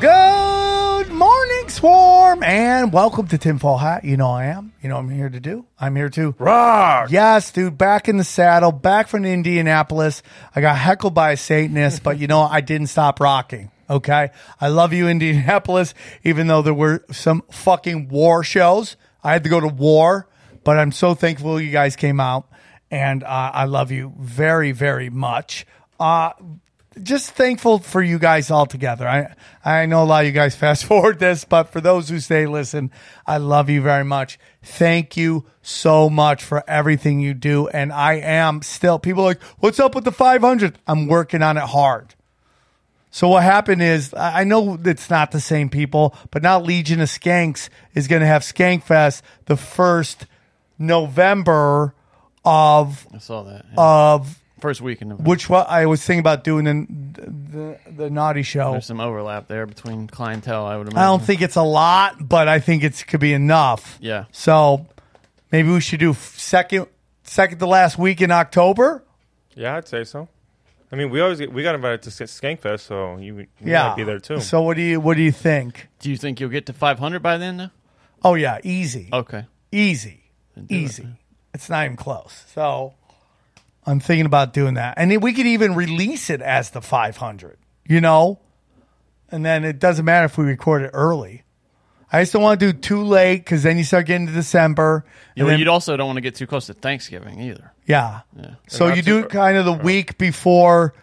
Good morning, Swarm, and welcome to Tinfoil Hat. You know I am. You know I'm here to do. I'm here to Rock. Yes, dude, back in the saddle, back from Indianapolis. I got heckled by a Satanist, but you know I didn't stop rocking. Okay, I love you, Indianapolis. Even though there were some fucking war shows, I had to go to war, but I'm so thankful you guys came out, and uh, I love you very, very much. Uh, just thankful for you guys all together. I I know a lot of you guys fast forward this, but for those who stay listen, I love you very much. Thank you so much for everything you do, and I am still. People are like, what's up with the 500? I'm working on it hard. So what happened is, I know it's not the same people, but now Legion of Skanks is going to have Skank Fest the first November of I saw that. Yeah. of First week in November. which what I was thinking about doing in the the, the naughty show. There's some overlap there between clientele, I would imagine. I don't think it's a lot, but I think it could be enough. Yeah. So maybe we should do second second to last week in October. Yeah, I'd say so. I mean, we always get, we got invited to S- Skankfest, so you, you Yeah, might be there too. So what do you what do you think? Do you think you'll get to 500 by then? Though? Oh yeah, easy, Okay. easy, do it, easy. it's not even close. So I'm thinking about doing that, and we could even release it as the 500. You know, and then it doesn't matter if we record it early. I just don't want to do too late because then you start getting to December. Yeah, well, then- you'd also don't want to get too close to Thanksgiving either. Yeah. Yeah. So you do it kind of the week before.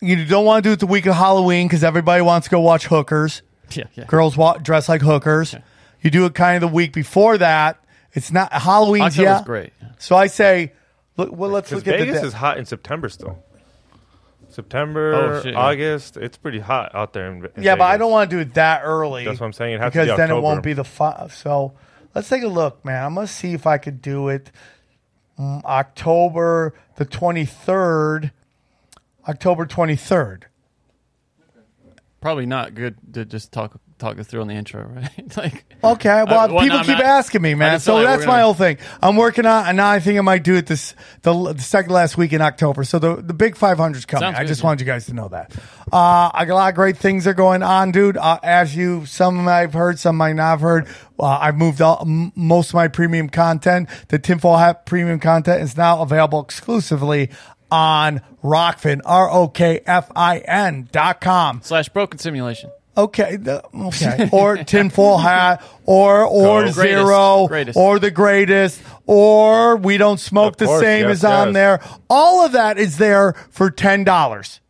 You don't want to do it the week of Halloween because everybody wants to go watch hookers. Yeah, yeah. Girls wa- dress like hookers. You do it kind of the week before that. It's not Halloween's October's yeah. great. So I say, look. Well, let's Because look at Vegas is hot in September still. September, Oh, shit, yeah. August, it's pretty hot out there. In, in yeah, but I don't want to do it that early. That's what I'm saying. It has to because be then it won't be the five. So let's take a look, man. I'm gonna see if I could do it mm, October the 23rd. October 23rd. Probably not good to just talk talk us through on the intro, right? like, Okay, well, Uh, well, people no, keep not- asking me, man. So like that's we're my gonna- whole thing. I'm working on, and now I think I might do it this the, the second last week in October. So the the big 500's coming. Sounds I good, just yeah. wanted you guys to know that. Uh, I got a lot of great things are going on, dude. Uh, as you, some I've heard, some might not have heard. Uh, I've moved all, m- most of my premium content. The Tinfoil Hat premium content is now available exclusively on Rokfin, R O K F I N dot com. slash broken simulation. Okay, the, okay, or tinfoil hat, or or Go. zero, Greatest. or the greatest, or we don't smoke Of the course, same yes, as on yes. there. All of that is there for ten dollars.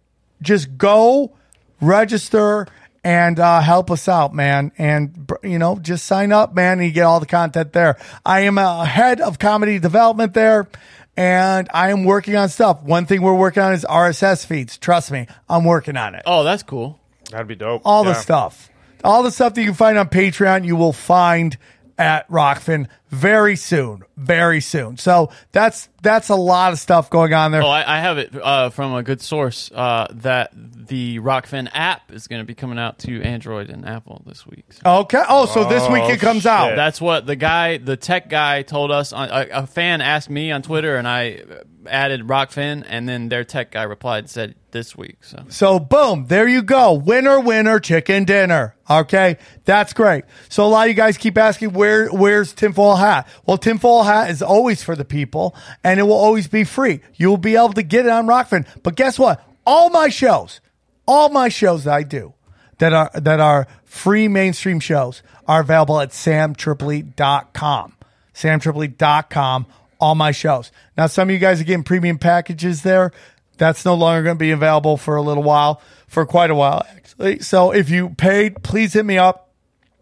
Just go register and uh, help us out, man. And br- you know, just sign up, man, and you get all the content there. I am a head of comedy development there. And I am working on stuff. One thing we're working on is RSS feeds. Trust me, I'm working on it Oh, that's cool. That'd be dope. all the stuff. All the stuff that you can find on Patreon, you will find at Rokfin very soon, very soon. So that's that's a lot of stuff going on there. Oh, I, I have it uh, from a good source uh, that the Rokfin app is going to be coming out to Android and Apple this week. So okay. Oh, so this week it comes out. that's what the guy, the tech guy, told us. On, a, a fan asked me on Twitter, and I added Rokfin, and then their tech guy replied and said this week. So So boom, there you go. Winner, winner, chicken dinner. Okay, that's great. So a lot of you guys keep asking where where's tinfoil hat? Well, tinfoil hat is always for the people, and it will always be free. You will be able to get it on Rokfin. But guess what? All my shows, all my shows that I do that are that are free mainstream shows are available at samtripoli.com. Samtripoli.com. All my shows. Now, some of you guys are getting premium packages there That's no longer going to be available for a little while, for quite a while, actually. So if you paid, please hit me up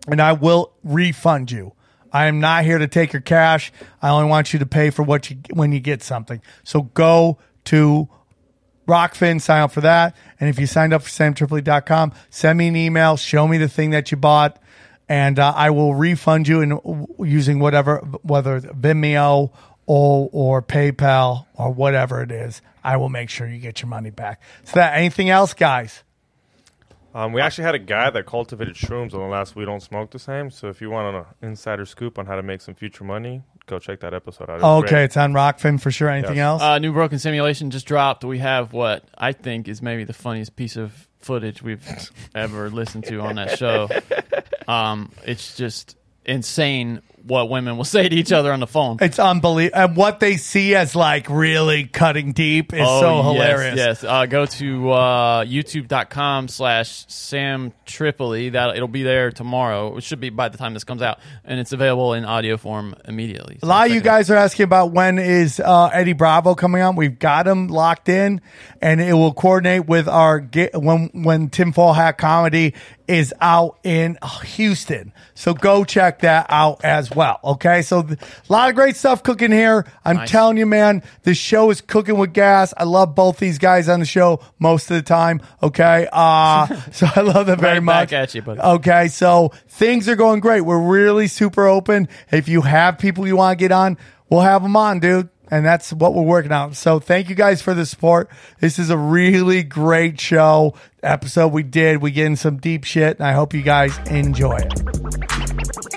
and I will refund you. I am not here to take your cash. I only want you to pay for what you when you get something. So go to Rokfin, sign up for that. And if you signed up for samtripoli.com, send me an email, show me the thing that you bought, and uh, I will refund you in using whatever, whether Vimeo or, or PayPal or whatever it is. I will make sure you get your money back. So that anything else, guys? Um, we actually had a guy that cultivated shrooms on the last We Don't Smoke the Same. So if you want an insider scoop on how to make some future money, go check that episode out. It Okay, great. it's on Rokfin for sure. Anything Yes. else? Uh, new Broken Simulation just dropped. We have what I think is maybe the funniest piece of footage we've ever listened to on that show. Um, it's just insane what women will say to each other on the phone. It's unbelievable. And what they see as like really cutting deep is Oh, so hilarious. Yes, uh, go to uh, youtube.com slash Sam Tripoli. That it'll be there tomorrow. It should be by the time this comes out, and it's available in audio form immediately. A lot of you it out. guys are asking about when is uh, Eddie Bravo coming on. We've got him locked in, and it will coordinate with our when when Tinfoil Hat Comedy is out in Houston. So go check that out as well. Okay, so a lot of great stuff cooking here. I'm Nice. telling you, man, this show is cooking with gas. I love both these guys on the show most of the time. Okay, uh, so I love them very Right much. back at you, buddy. Okay, so things are going great. We're really super open. If you have people you want to get on, we'll have them on, dude. And that's what we're working on. So thank you guys for the support. This is a really great show episode we did. We get in some deep shit, and I hope you guys enjoy it.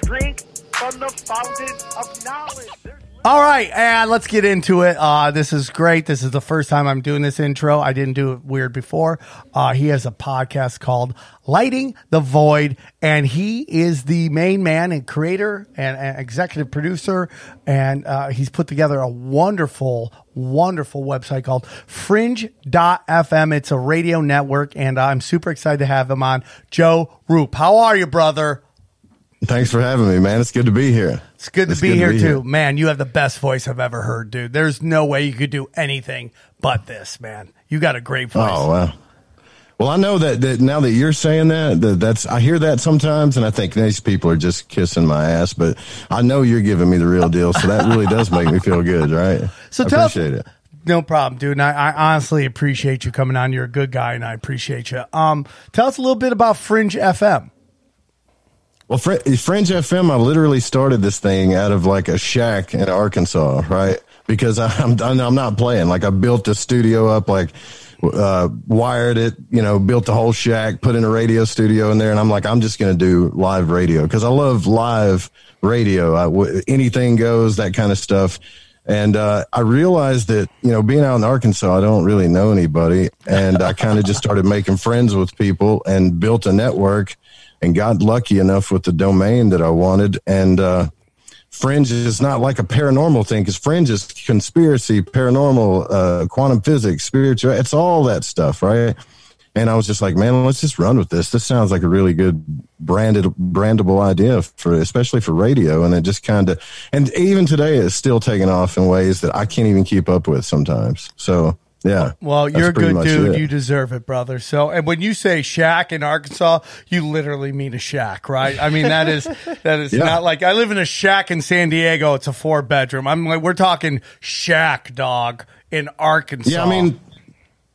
Drink from the fountain of knowledge. There's All right, and let's get into it. Uh, this is great. This is the first time I'm doing this intro. I didn't do it weird before. Uh, he has a podcast called Lighting the Void, and he is the main man and creator and, and executive producer. And uh, he's put together a wonderful, wonderful website called Fringe.fm. It's a radio network, and I'm super excited to have him on. Joe Rupe, how are you, brother? Thanks for having me, man. It's good to be here. It's good to It's be good to here be too. here. Man, you have the best voice I've ever heard, dude. There's no way you could do anything but this, man. You got a great voice. Oh wow. Well, I know that, that now that you're saying that, that, that's I hear that sometimes, and I think these people are just kissing my ass. But I know you're giving me the real deal, so that really does make me feel good, right? So I tell us- appreciate it. No problem, dude. And I, I honestly appreciate you coming on. You're a good guy, and I appreciate you. Um, tell us a little bit about Fringe FM. Well, Fr- Fringe FM, I literally started this thing out of like a shack in Arkansas, right? Because I'm I'm not playing. Like I built a studio up, like uh, wired it, you know, built the whole shack, put in a radio studio in there, and I'm like, I'm just gonna do live radio because I love live radio. I w- anything goes, that kind of stuff. And uh, I realized that you know, being out in Arkansas, I don't really know anybody, and I kind of just started making friends with people and built a network and got lucky enough with the domain that I wanted. And uh, Fringe is not like a paranormal thing because Fringe is conspiracy, paranormal, uh, quantum physics, spiritual. It's all that stuff, right? And I was just like, man, let's just run with this. This sounds like a really good branded, brandable idea for, especially for radio. And it just kind of, and even today it's still taking off in ways that I can't even keep up with sometimes. So yeah. Well, you're a good dude. it. You deserve it, brother. So, and when you say shack in Arkansas, you literally mean a shack, right? I mean, that is, that is Yeah. not like I live in a shack in San Diego. It's a four bedroom. I'm like, we're talking shack dog in Arkansas. Yeah, I mean,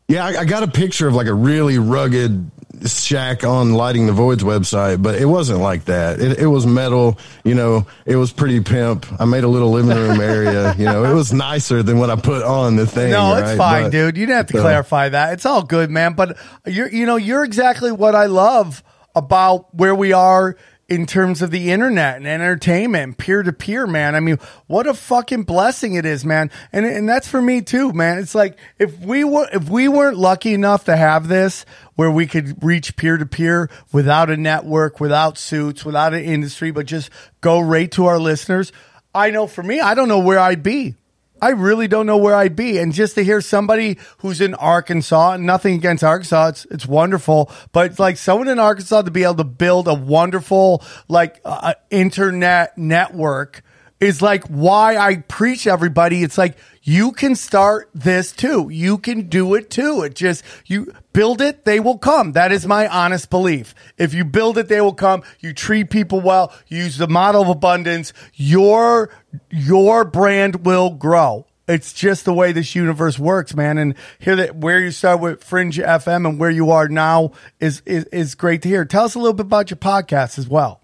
yeah, I, I got a picture of like a really rugged shack on Lighting the Void's website, but it wasn't like that. It, it was metal, you know, it was pretty pimp. I made a little living room area, you know, it was nicer than what I put on the thing. No, it's right? fine, But- dude. You didn't have to so- clarify that. It's all good, man. But you're, you know, you're exactly what I love about where we are in terms of the internet and entertainment, peer to peer, man. I mean, what a fucking blessing it is, man. And and that's for me too, man. It's like if we were if we weren't lucky enough to have this where we could reach peer to peer without a network, without suits, without an industry, but just go right to our listeners. I know for me, I don't know where I'd be. I really don't know where I'd be. And just to hear somebody who's in Arkansas, and nothing against Arkansas, it's, it's wonderful, but like someone in Arkansas to be able to build a wonderful, like, uh, internet network is like why I preach everybody. It's like you can start this too. You can do it too. It just, you build it, they will come. That is my honest belief. If you build it, they will come. You treat people well, you use the model of abundance, your, your brand will grow. It's just the way this universe works, man. And here that where you start with Fringe FM and where you are now is, is, is great to hear. Tell us a little bit about your podcast as well.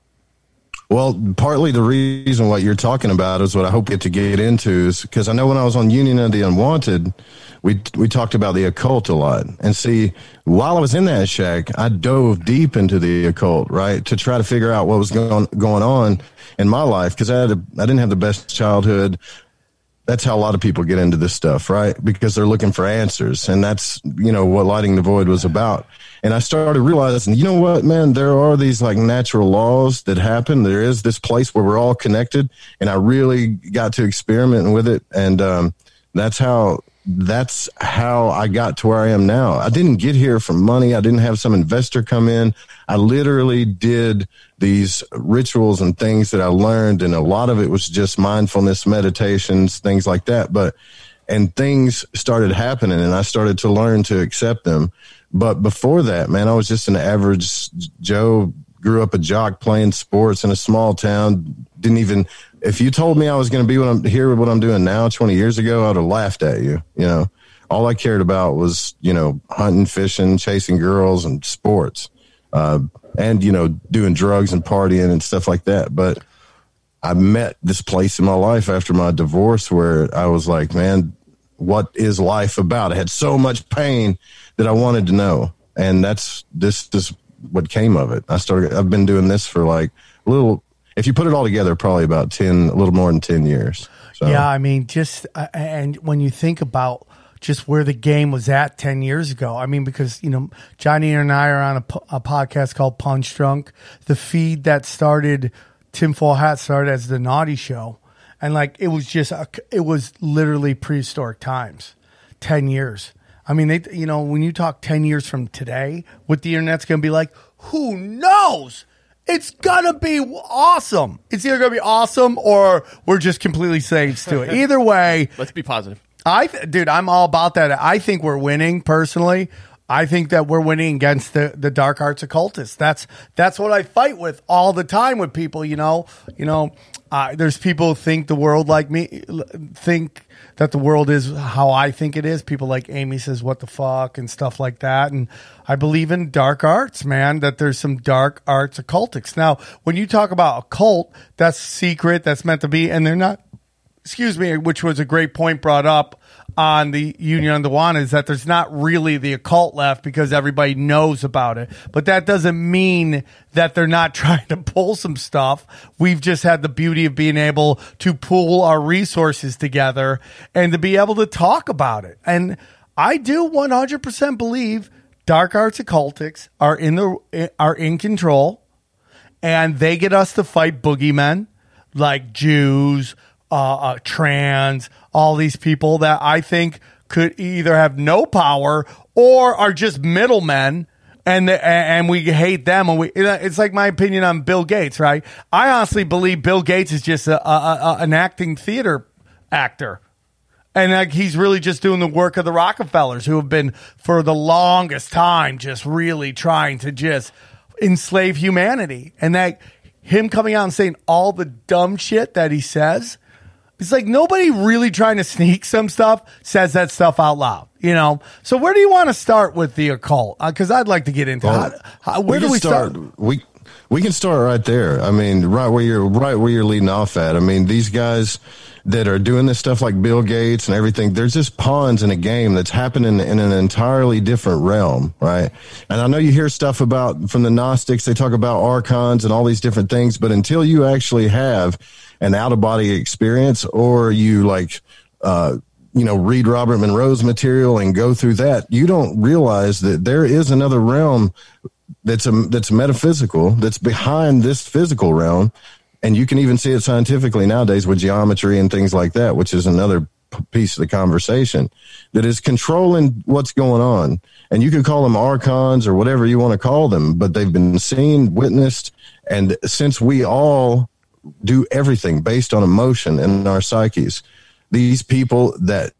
Well, partly the reason what you're talking about is what I hope get to get into is because I know when I was on Union of the Unwanted, we we talked about the occult a lot. And see, while I was in that shack, I dove deep into the occult, right, to try to figure out what was going going on in my life because I had a, I didn't have the best childhood. That's how a lot of people get into this stuff, right? Because they're looking for answers, and that's you know what lighting the void was about. And I started realizing, you know what, man, there are these like natural laws that happen. There is this place where we're all connected. And I really got to experiment with it. And, um, that's how, that's how I got to where I am now. I didn't get here for money. I didn't have some investor come in. I literally did these rituals and things that I learned. And a lot of it was just mindfulness meditations, things like that. But, and things started happening and I started to learn to accept them. But before that, man, I was just an average Joe, grew up a jock playing sports in a small town. Didn't even, if you told me I was going to be what I'm here, with what I'm doing now 20 years ago, I would have laughed at you. You know, all I cared about was, you know, hunting, fishing, chasing girls and sports. Uh, and, you know, doing drugs and partying and stuff like that. But I met this place in my life after my divorce where I was like, man, what is life about? I had so much pain that I wanted to know. And that's this is what came of it. I started I've been doing this for like a little if you put it all together, probably about 10, a little more than 10 years. So, Yeah, I mean, just uh, and when you think about just where the game was at ten years ago, I mean, because you know Johnny and I are on a, a podcast called Punch Drunk. The feed that started Tinfoil Hat started as the Naughty Show, and like it was just a, it was literally prehistoric times, ten years. I mean, they you know when you talk ten years from today, what the internet's going to be like, who knows? It's gonna be awesome. It's either gonna be awesome or we're just completely slaves to it. Either way, Let's be positive. I, th- dude, I'm all about that. I think we're winning personally. I think that we're winning against the, the dark arts occultists. That's that's what I fight with all the time with people. You know, you know, uh, there's people who think the world like me, think that the world is how I think it is. People like Amy says, "What the fuck" and stuff like that. And I believe in dark arts, man. That there's some dark arts occultics. Now, when you talk about a cult, that's secret. That's meant to be, and they're not excuse me, which was a great point brought up on the Union on the One, is that there's not really the occult left because everybody knows about it. But that doesn't mean that they're not trying to pull some stuff. We've just had the beauty of being able to pool our resources together and to be able to talk about it. And I do 100% believe dark arts occultics are in the are in control and they get us to fight boogeymen like Jews, uh, uh, trans, all these people that I think could either have no power or are just middlemen. And, and we hate them. And we, it's like my opinion on Bill Gates, right? I honestly believe Bill Gates is just a, a, a, an acting theater actor. And like he's really just doing the work of the Rockefellers who have been for the longest time just really trying to just enslave humanity. And that him coming out and saying all the dumb shit that he says, it's like nobody really trying to sneak some stuff says that stuff out loud, you know? So where do you want to start with the occult? Uh, because I'd like to get into Well, how, how, where do we start? We we can start right there. I mean, right where you're right where you're leading off at. I mean, these guys that are doing this stuff like Bill Gates and everything, they're just pawns in a game that's happening in an entirely different realm, right? And I know you hear stuff about from the Gnostics, they talk about archons and all these different things, but until you actually have an out of body experience or you like uh you know, read Robert Monroe's material and go through that, you don't realize that there is another realm that's a, that's metaphysical that's behind this physical realm and you can even see it scientifically nowadays with geometry and things like that which is another piece of the conversation that is controlling what's going on. And you can call them archons or whatever you want to call them but they've been seen witnessed and since we all do everything based on emotion in our psyches. These people that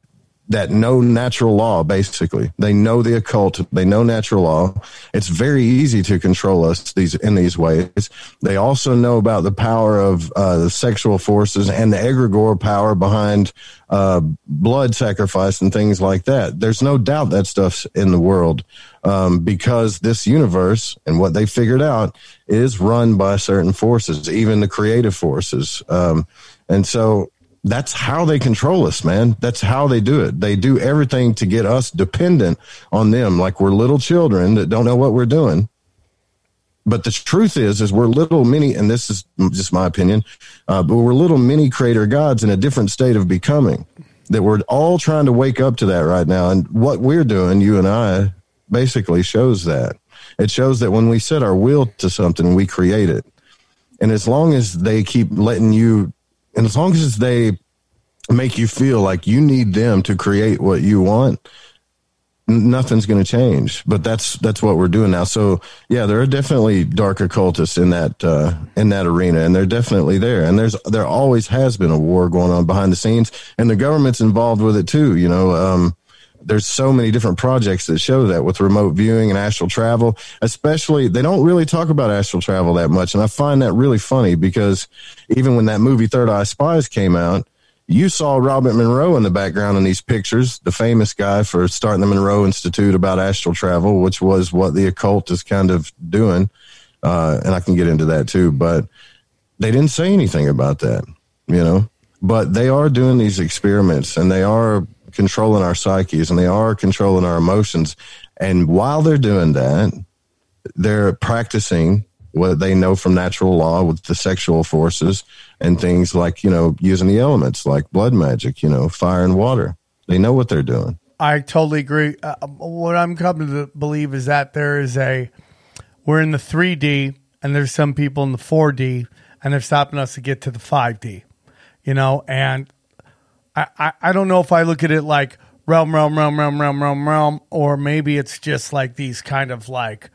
that know natural law basically. They know the occult. They know natural law. It's very easy to control us these in these ways. They also know about the power of uh, the sexual forces and the egregore power behind uh, blood sacrifice and things like that. There's no doubt that stuff's in the world um, because this universe and what they figured out is run by certain forces even the creative forces. Um, and so that's how they control us, man. That's how they do it. They do everything to get us dependent on them, like we're little children that don't know what we're doing. But the truth is, is we're little mini, and this is just my opinion, uh, but we're little mini creator gods in a different state of becoming. That we're all trying to wake up to that right now, and what we're doing, you and I, basically shows that. It shows that when we set our will to something, we create it. And as long as they keep letting you and as long as they make you feel like you need them to create what you want nothing's going to change. But that's that's what we're doing now. So yeah there are definitely dark occultists in that uh, in that arena and they're definitely there. And there's there always has been a war going on behind the scenes and the government's involved with it too you know um, there's so many different projects that show that with remote viewing and astral travel especially they don't really talk about astral travel that much. And i find that really funny because even when that movie third eye spies came out you saw robert monroe in the background in these pictures the famous guy for starting the monroe institute about astral travel which was what the occult is kind of doing. Uh, and i can get into that too but they didn't say anything about that you know? But they are doing these experiments and they are controlling our psyches and they are controlling our emotions. And while they're doing that, they're practicing what they know from natural law with the sexual forces and things like, you know, using the elements like blood magic, you know, fire and water. They know what they're doing. I totally agree. Uh, what I'm coming to believe is that there is a, we're in the 3D and there's some people in the 4D and they're stopping us to get to the 5D, you know, and I, I, I don't know if I look at it like realm, realm, realm, realm, realm, realm, realm, or maybe it's just like these kind of like,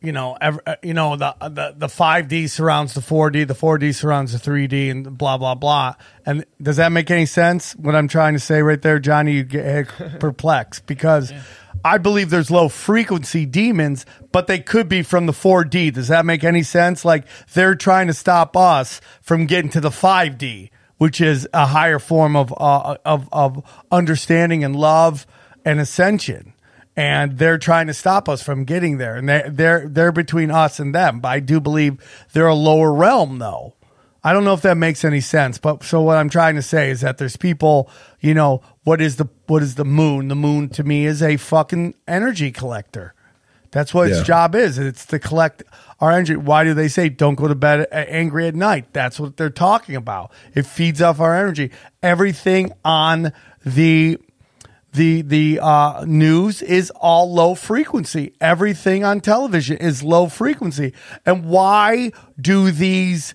you know, ev uh, you know, the uh, the the five D surrounds the four D, the four D surrounds the three D, and blah blah blah. And does that make any sense? What I'm trying to say right there, Johnny, you get eh, perplexed because. Yeah. I believe there's low frequency demons, but they could be from the 4D. Does that make any sense? Like they're trying to stop us from getting to the 5D which is a higher form of uh, of of understanding and love and ascension. And they're trying to stop us from getting there, and they're they're they're between us and them. But I do believe they're a lower realm, though. I don't know if that makes any sense, but so what I'm trying to say is that there's people, you know, what is the what is the moon? The moon to me is a fucking energy collector. That's what yeah. its job is. It's to collect our energy. Why do they say don't go to bed angry at night? That's what they're talking about. It feeds off our energy. Everything on the the the uh, news is all low frequency. Everything on television is low frequency. And why do these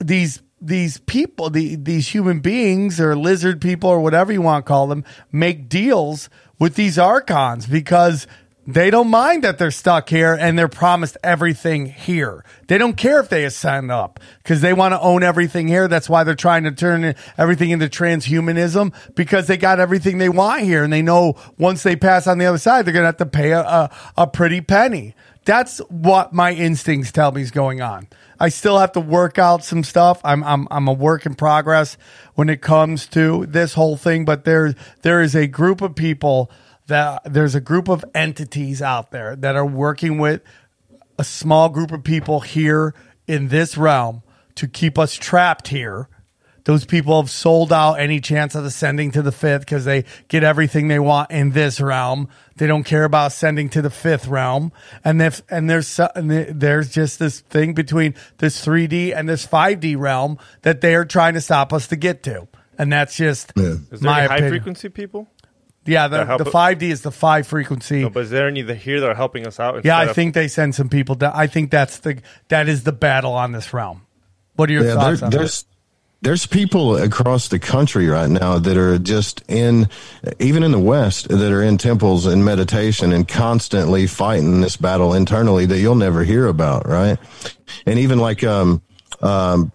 these these people, the, these human beings or lizard people or whatever you want to call them, make deals with these archons because they don't mind that they're stuck here and they're promised everything here. They don't care if they ascend up because they want to own everything here. That's why they're trying to turn everything into transhumanism because they got everything they want here. And they know once they pass on the other side, they're going to have to pay a, a, a pretty penny. That's what my instincts tell me is going on. I still have to work out some stuff. I'm I'm I'm a work in progress when it comes to this whole thing, but there there is a group of people that there's a group of entities out there that are working with a small group of people here in this realm to keep us trapped here. Those people have sold out any chance of ascending to the fifth because they get everything they want in this realm. They don't care about ascending to the fifth realm. And if and there's and there's just this thing between this 3D and this 5D realm that they are trying to stop us to get to. And that's just yeah. Is there my high frequency people? Yeah, the, the 5D is the five frequency. No, but is there any that here that are helping us out? yeah, I of- think they send some people. Down. I think that's the that is the battle on this realm. What are your yeah, thoughts there, on there's, that? There's people across the country right now that are just in, even in the West, that are in temples and meditation and constantly fighting this battle internally that you'll never hear about, right? And even like um, um,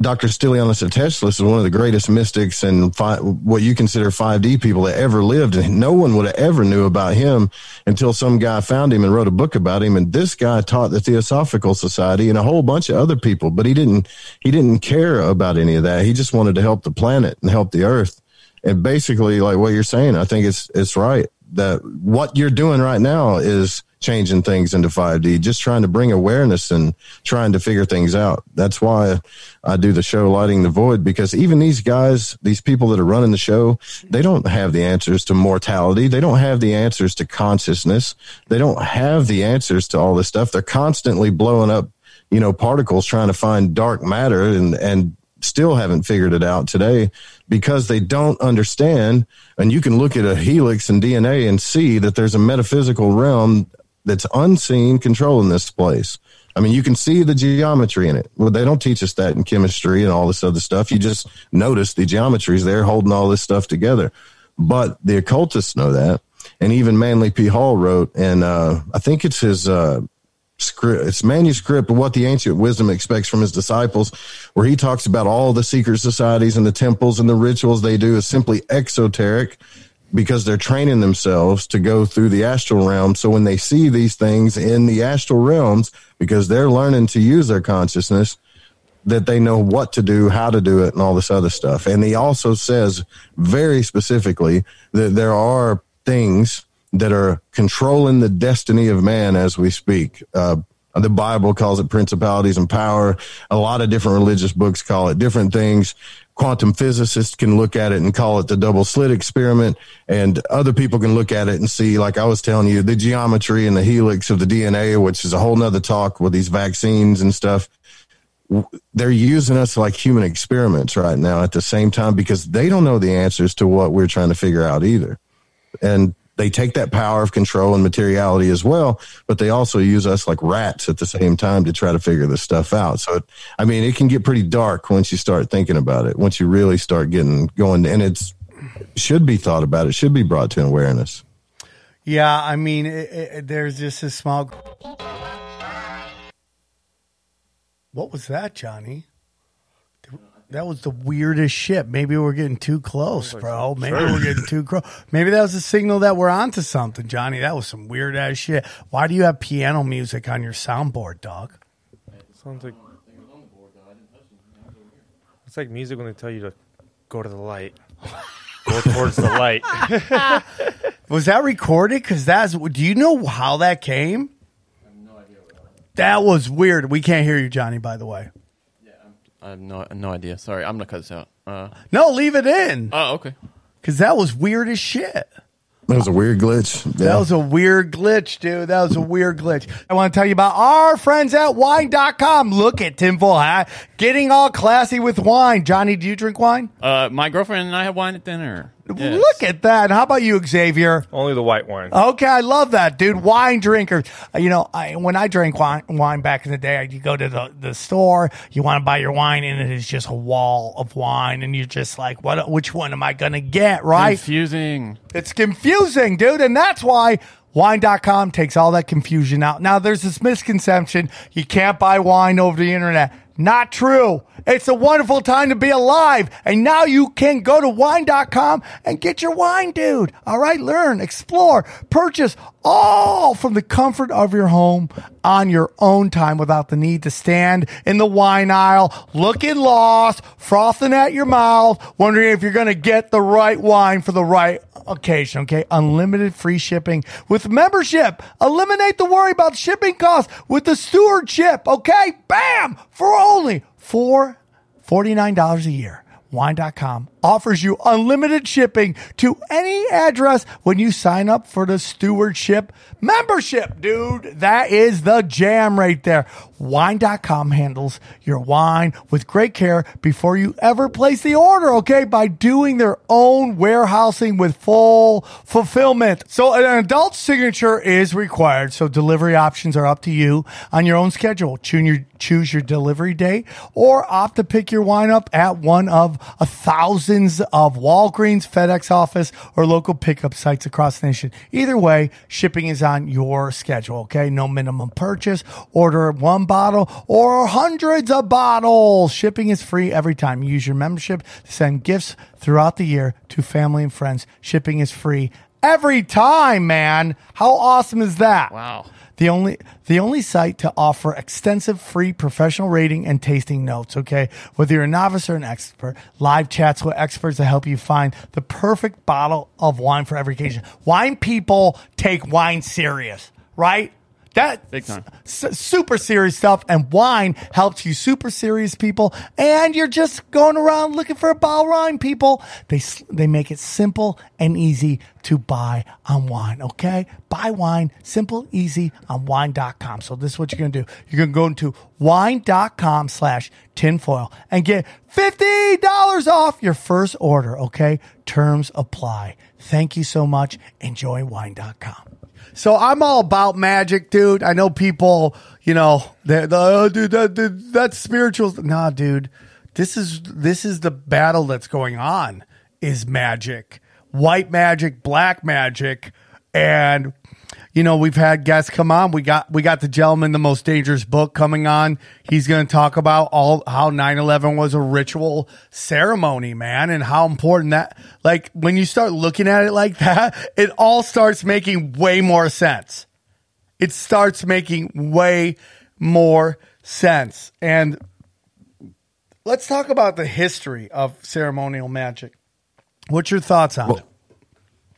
Dr. Stylianos Atteshlis is one of the greatest mystics and what you consider 5D people that ever lived. And no one would have ever knew about him until some guy found him and wrote a book about him. And this guy taught the Theosophical Society and a whole bunch of other people, but he didn't, he didn't care about any of that. He just wanted to help the planet and help the earth. And basically, like what you're saying, I think it's, it's right that what you're doing right now is changing things into 5D, just trying to bring awareness and trying to figure things out. That's why I do the show Lighting the Void because even these guys, these people that are running the show, they don't have the answers to mortality. They don't have the answers to consciousness. They don't have the answers to all this stuff. They're constantly blowing up, you know, particles trying to find dark matter and, and still haven't figured it out today because they don't understand. And you can look at a helix and DNA and see that there's a metaphysical realm that's unseen controlling this place. I mean, you can see the geometry in it. Well, they don't teach us that in chemistry and all this other stuff. You just notice the geometries there holding all this stuff together. But the occultists know that. And even Manly P. Hall wrote, and uh, I think it's his uh, script, it's manuscript of what the ancient wisdom expects from his disciples, where he talks about all the secret societies and the temples and the rituals they do is simply exoteric because they're training themselves to go through the astral realm. So when they see these things in the astral realms, because they're learning to use their consciousness, that they know what to do, how to do it, and all this other stuff. And he also says very specifically that there are things that are controlling the destiny of man as we speak. Uh, Uh, the Bible calls it principalities and power. A lot of different religious books call it different things. Quantum physicists can look at it and call it the double slit experiment. And other people can look at it and see, like I was telling you, the geometry and the helix of the DNA, which is a whole nother talk with these vaccines and stuff. They're using us like human experiments right now at the same time because they don't know the answers to what we're trying to figure out either. And they take that power of control and materiality as well, but they also use us like rats at the same time to try to figure this stuff out. So, I mean, it can get pretty dark once you start thinking about it, once you really start getting going, and it's should be thought about. It should be brought to awareness. Yeah, I mean, it, it, there's just a small. What was that, Johnny? That was the weirdest shit. Maybe we're getting too close, bro. Maybe we're getting too close. Maybe that was a signal that we're onto something, Johnny. That was some weird ass shit. Why do you have piano music on your soundboard, dog? Sounds like it's like music when they tell you to go to the light, go towards the light. Was that recorded? Because that's. Do you know how that came? I have no idea. That was weird. We can't hear you, Johnny. By the way. I have no no idea. Sorry, I'm gonna cut this out. Uh, No, leave it in. oh, okay. Because that was weird as shit. That was a weird glitch. That was a weird glitch, dude. That was a weird glitch. I want to tell you about our friends at wine.com. Look at Tinfoil Hat getting all classy with wine. Johnny, do you drink wine? Uh, my girlfriend and I have wine at dinner. Yes. Look at that. How about you, Xavier? Only the white wine. Okay, I love that, dude. Wine drinkers. Uh, You know, I, when I drank wine, wine back in the day, you go to the, the store, you want to buy your wine, and it is just a wall of wine, and you're just like, what? Which one am I gonna get? Right? confusing. It's confusing, dude. And that's why wine.com takes all that confusion out. Now, there's this misconception you can't buy wine over the internet. Not true. It's a wonderful time to be alive. And now you can go to wine.com and get your wine, dude. All right. Learn, explore, purchase all from the comfort of your home on your own time without the need to stand in the wine aisle, looking lost, frothing at your mouth, wondering if you're going to get the right wine for the right occasion. Okay. Unlimited free shipping with membership. Eliminate the worry about shipping costs with the stewardship. Okay. Bam. For only four $49 a year. Wine.com offers you unlimited shipping to any address when you sign up for the stewardship membership, dude. That is the jam right there. Wine.com handles your wine with great care before you ever place the order, okay? By doing their own warehousing with full fulfillment. So an adult signature is required. So delivery options are up to you on your own schedule. Choose your, choose your delivery date or opt to pick your wine up at one of a thousand thousands of Walgreens, FedEx office, or local pickup sites across the nation. Either way, shipping is on your schedule, okay? No minimum purchase. Order one bottle or hundreds of bottles. Shipping is free every time. Use your membership to send gifts throughout the year to family and friends. Shipping is free every time, man. How awesome is that? Wow. The only the only site to offer extensive free professional rating and tasting notes, okay? Whether you're a novice or an expert, live chats with experts to help you find the perfect bottle of wine for every occasion. Wine people take wine serious, right? That Big time. s- super serious stuff, and wine helps you super serious people. And you're just going around looking for a bottle of wine, people. They they make it simple and easy to buy on wine. Okay, buy wine, simple, easy on wine.com. So this is what you're gonna do. You're gonna go into wine.com slash tinfoil and get fifty dollars off your first order. Okay, terms apply. Thank you so much. Enjoy wine.com. So I'm all about magic, dude. I know people, you know, they're, oh, dude, that, that, that's spiritual. Nah, dude, this is this is the battle that's going on. Is magic, white magic, black magic, and you know we've had guests come on. We got we got the gentleman, the most dangerous book coming on. He's going to talk about all how 9/11 was a ritual ceremony, man, and how important that. Like when you start looking at it like that, it all starts making way more sense. It starts making way more sense. And let's talk about the history of ceremonial magic. What's your thoughts on it?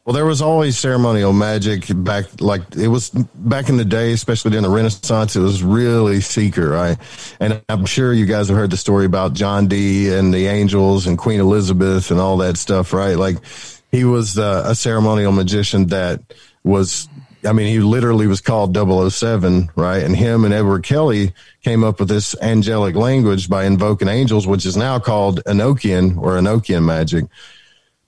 Well, there was always ceremonial magic back, like it was back in the day, especially during the Renaissance. It was really seeker, right? And I'm sure you guys have heard the story about John Dee and the angels and Queen Elizabeth and all that stuff, right? Like he was uh, a ceremonial magician that was, I mean, he literally was called 007, right? And him and Edward Kelly came up with this angelic language by invoking angels, which is now called Enochian or Enochian magic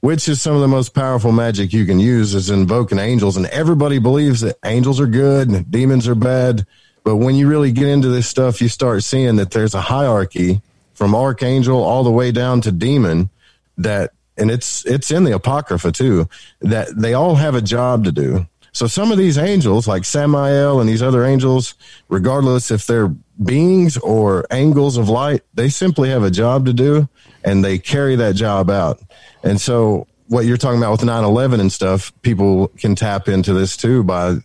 which is some of the most powerful magic you can use is invoking angels. And everybody believes that angels are good and demons are bad. But when you really get into this stuff you start seeing that there's a hierarchy from archangel all the way down to demon that and it's it's in the apocrypha too that they all have a job to do so some of these angels like samael and these other angels regardless if they're beings or angles of light they simply have a job to do and they carry that job out. And so what you're talking about with 9/11 and stuff, people can tap into this too by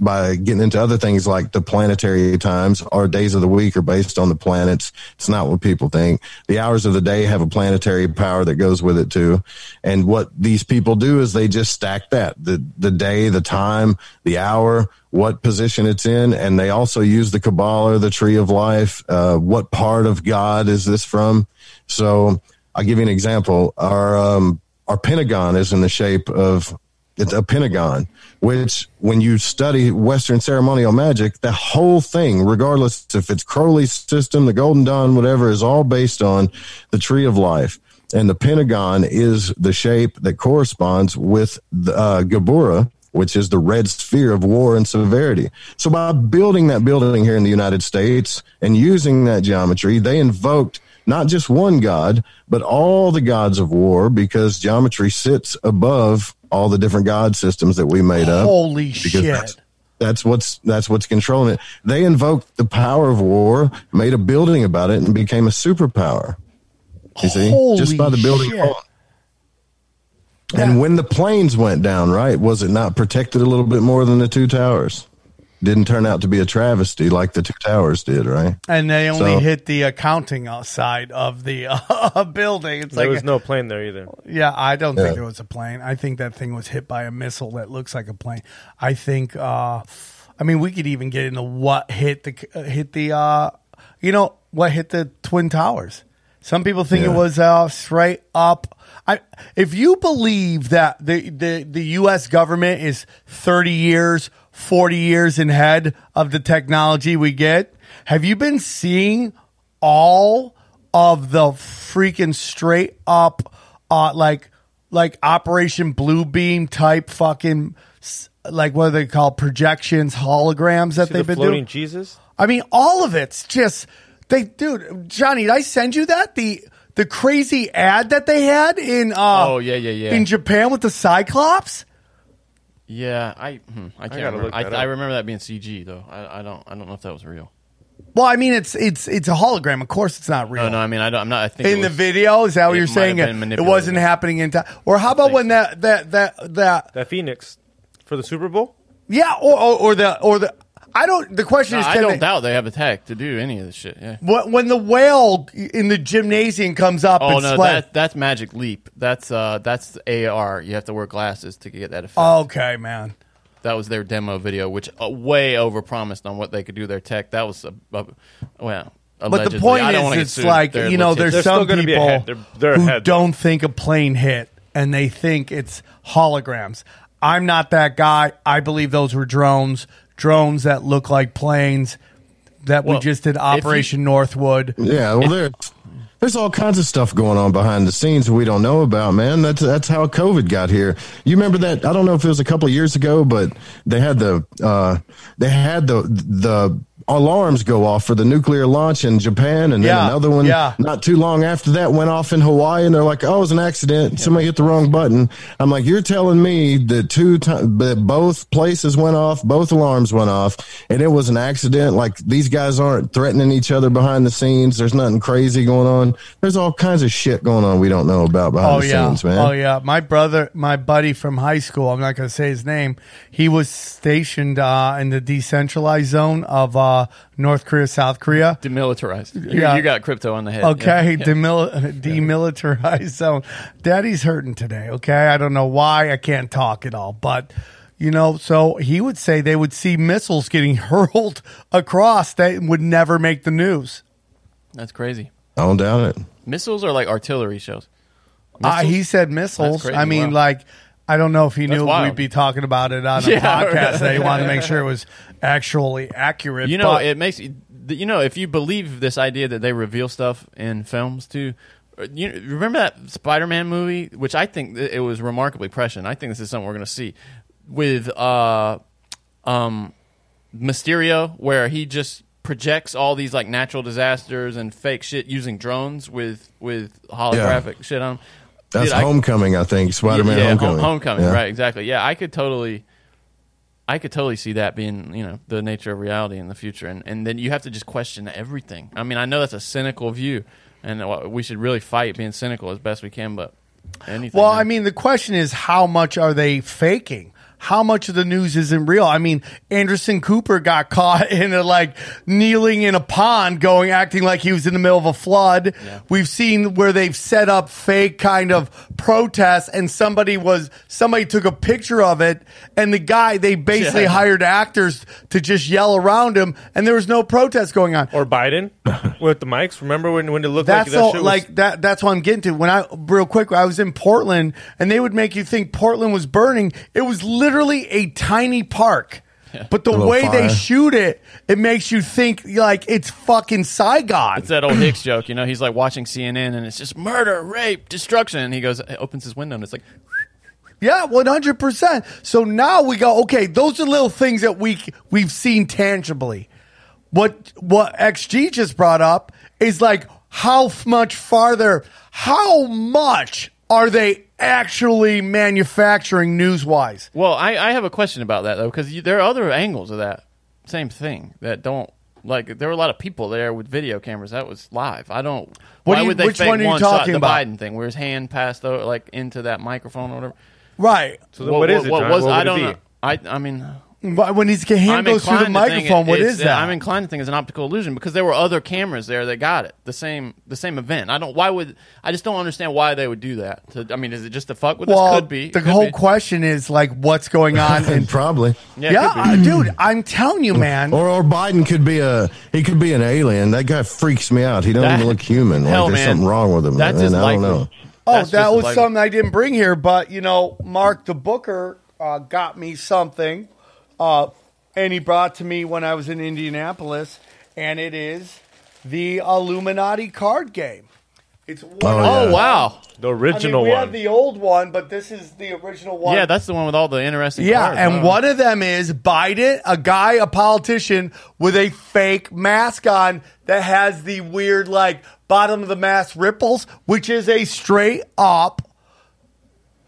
by getting into other things like the planetary times. Our days of the week are based on the planets. It's not what people think. The hours of the day have a planetary power that goes with it too. And what these people do is they just stack that the the day, the time, the hour, what position it's in, and they also use the Kabbalah, the Tree of Life. Uh, what part of God is this from? So I'll give you an example. Our um, our Pentagon is in the shape of a pentagon, which when you study Western ceremonial magic, the whole thing, regardless if it's Crowley's system, the Golden Dawn, whatever, is all based on the Tree of Life. And the pentagon is the shape that corresponds with the uh, Geburah, which is the red sphere of war and severity. So by building that building here in the United States and using that geometry, they invoked not just one god, but all the gods of war because geometry sits above all the different god systems that we made up. Holy shit. That's, that's what's that's what's controlling it. They invoked the power of war, made a building about it, and became a superpower. You see, just by the building shit. And when the planes went down, right, was it not protected a little bit more than the two towers? Didn't turn out to be a travesty like the two towers did, right? And they only So- hit the accounting side of the uh, building. It's There like, was no plane there either. yeah, I don't think Yeah. there was a plane. I think that thing was hit by a missile that looks like a plane. I think. uh I mean, we could even get into what hit the uh, hit the. uh You know what hit the twin towers? Some people think it was uh, straight up. I, if you believe that the, the, the U.S. government is 30 years, 40 years ahead of the technology we get, have you been seeing all of the freaking straight up, uh, like, like Operation Blue Beam type fucking, like what are they called? Projections, holograms that See they've the been doing? Jesus? I mean, all of it's just they, dude. Johnny, did I send you that the the crazy ad that they had in uh Oh, yeah, yeah, yeah. in Japan with the Cyclops. Yeah, I hmm, I can't gotta remember. look I, that I remember that being CG though. I, I don't I don't know if that was real. Well, I mean, it's it's it's a hologram. Of course, it's not real. No, no. I mean, I don't, I'm not. I think in it the was- video, is that what it you're might saying? have It, been it manipulated. wasn't happening in time. Or how about when that that that that That Phoenix for the Super Bowl. yeah, or or, or the or the I don't. The question No, is, I can don't they- doubt they have the tech to do any of this shit. Yeah. When, when the whale in the gymnasium comes up Oh and no, sweat. that that's Magic Leap. That's uh that's AR. You have to wear glasses to get that effect. okay, man. That was their demo video, which uh, way overpromised on what they could do with their tech. That was a, a well. But Allegedly. the point I don't is, wanna get it's sued. like They're you know, legit. there's They're some still gonna be people ahead. They're- they're who ahead, don't think a plane hit and they think it's holograms. I'm not that guy. I believe those were drones, drones that look like planes. That we just did if you- Operation Northwood. Yeah, well, there, there's all kinds of stuff going on behind the scenes we don't know about, man. That's that's how COVID got here. You remember that? I don't know if it was a couple of years ago, but they had the uh, they had the the alarms go off for the nuclear launch in Japan, and then Yeah, another one yeah. not too long after that went off in Hawaii, and they're like, "Oh, it was an accident. Somebody hit the wrong button." I'm like, "You're telling me that two that both places went off, both alarms went off, and it was an accident? Like these guys aren't threatening each other behind the scenes. There's nothing crazy going on. There's all kinds of shit going on we don't know about behind Oh the yeah, scenes, man. oh yeah. My brother, my buddy from high school. I'm not going to say his name. He was stationed uh, in the decentralized zone of uh, North Korea, South Korea. demilitarized. You, Yeah. you got crypto on the head. Okay, Yeah. Yeah. demil- demilitarized zone. Daddy's hurting today. Okay, I don't know why. I can't talk at all, but you know, so he would say they would see missiles getting hurled across that would never make the news. That's crazy. I don't doubt it. Missiles are like artillery shows. Uh, he said missiles. I mean, Wow. like, I don't know if he knew wild. we'd be talking about it on a Yeah. podcast. They wanted to make sure it was actually accurate. You know, but- it makes you. You know, if you believe this idea that they reveal stuff in films too. uh, You remember that Spider-Man movie, which I think th- it was remarkably prescient. I think this is something we're going to see with uh, um, Mysterio, where he just projects all these like natural disasters and fake shit using drones with with holographic shit on. 'em. That's Dude, Homecoming, I think. Spider-Man yeah, Homecoming. Homecoming, Yeah. right? Exactly. Yeah, I could totally, I could totally see that being, you know, the nature of reality in the future, and and then you have to just question everything. I mean, I know that's a cynical view, and we should really fight being cynical as best we can, but anything. Well, man. I mean, the question is how much are they faking? How much of the news isn't real? I mean, Anderson Cooper got caught in a like kneeling in a pond, going acting like he was in the middle of a flood. We've seen where they've set up fake kind of protests, and somebody was somebody took a picture of it, and the guy they basically Yeah. hired actors to just yell around him, and there was no protest going on. Or Biden with the mics. Remember when when it looked That's like that all, shit was, like that. That's what I'm getting to. When I real quick, I was in Portland, and they would make you think Portland was burning. It was literally a tiny park, but the little way they shoot it, it makes you think like it's fucking Saigon. it's that old Hicks joke, you know. He's like watching CNN, and it's just murder, rape, destruction, and he goes, opens his window, and it's like, Yeah, one hundred percent. So now we go. Okay, those are little things that we we've seen tangibly. What what XG just brought up is like how much farther, how much are they actually manufacturing news wise? Well, I, I have a question about that though, because there are other angles of that same thing that don't like. There were a lot of people there with video cameras. That was live. I don't. What why do you- would they which fake one are you one shot? talking The? Biden thing, where his hand passed over, like into that microphone or whatever. Right. So then what is it, John? was What would I it don't be? know. I I mean, But When his hand goes through the inclined to think microphone, what it's- that? I'm inclined to think it's an optical illusion because there were other cameras there that got it. The same the same event. I don't. Why would I just don't understand why they would do that? To, I mean, is it just to fuck with well, us? Could be. the Could whole be. question is like, what's going on? And And probably. Yeah, yeah, could be. uh, dude, I'm telling you, man. Or, or Biden could be a he could be an alien. That guy freaks me out. He don't That- even look human. Hell, like there's man. something wrong with him. That's and as I don't know. Oh, That's that was something I didn't bring here, but you know, Mark the Booker uh, got me something, uh, and he brought to me when I was in Indianapolis, and it is the Illuminati card game. It's one. Oh, of- Oh wow. The I mean, original we one. have the old one, but this is the original one. Yeah, that's the one with all the interesting. Yeah, cards. and Wow. one of them is Biden, a guy, a politician with a fake mask on that has the weird, like, bottom of the mask ripples, which is a straight up.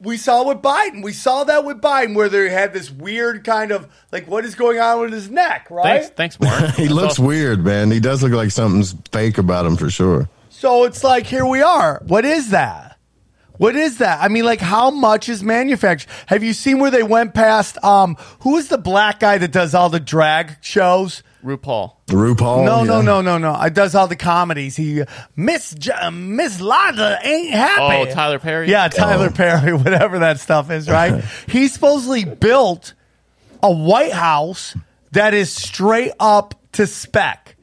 We saw with Biden. We saw that with Biden, where they had this weird kind of like, what is going on with his neck, right? Thanks, thanks, Mark. He looks weird, man. He does look like something's fake about him for sure. So it's like, here we are. What is that? What is that? I mean, like, how much is manufactured? Have you seen where they went past? Um, who is the black guy that does all the drag shows? RuPaul. RuPaul. No, no, yeah. no, no, no. I does all the comedies. He Miss J- Miss Lada ain't happy. Oh, Tyler Perry? Yeah, Tyler Oh. Perry, whatever that stuff is, right? he supposedly built a White House that is straight up to spec.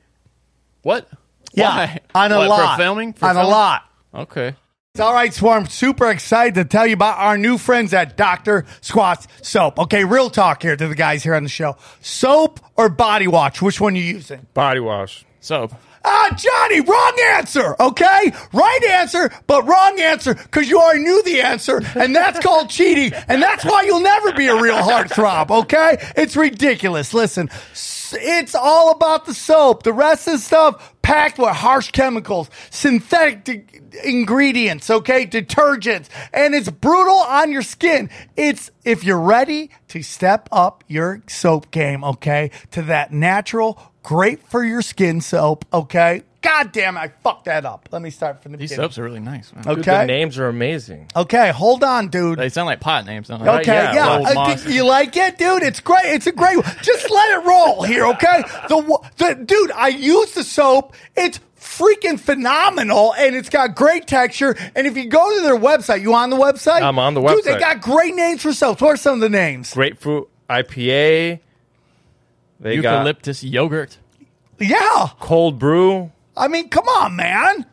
What? Yeah, Why? on a What, lot. for filming. For on a lot. Okay. It's all right, Swarm. Super excited to tell you about our new friends at Dr. Squatch Soap. Okay, real talk here to the guys here on the show. Soap or body wash? Which one are you using? Body wash. Soap. Ah, Johnny, wrong answer, okay? Right answer, but wrong answer because you already knew the answer, and that's called cheating, and that's why you'll never be a real heartthrob, okay? It's ridiculous. Listen, s- it's all about the soap. The rest of the stuff packed with harsh chemicals, synthetic de- ingredients, okay? Detergents, and it's brutal on your skin. It's if you're ready to step up your soap game, okay, to that natural, great for your skin soap, okay? God damn it, I fucked that up. Let me start from the beginning. these beginning. soaps are really nice. Man. Dude, Okay. the names are amazing. Okay, hold on, dude. They sound like pot names. Don't they? Right, Okay, yeah, yeah, Old Uh, Moss. you like it, dude? It's great. It's a great. One. Just let it roll here, okay? The wa- the dude, I use the soap. It's freaking phenomenal, and it's got great texture. And if you go to their website, you on the website? I'm on the Dude, they website. got great names for soaps. What are some of the names? Grapefruit IPA. They got Eucalyptus yogurt. Yeah, cold brew. I mean, come on, man.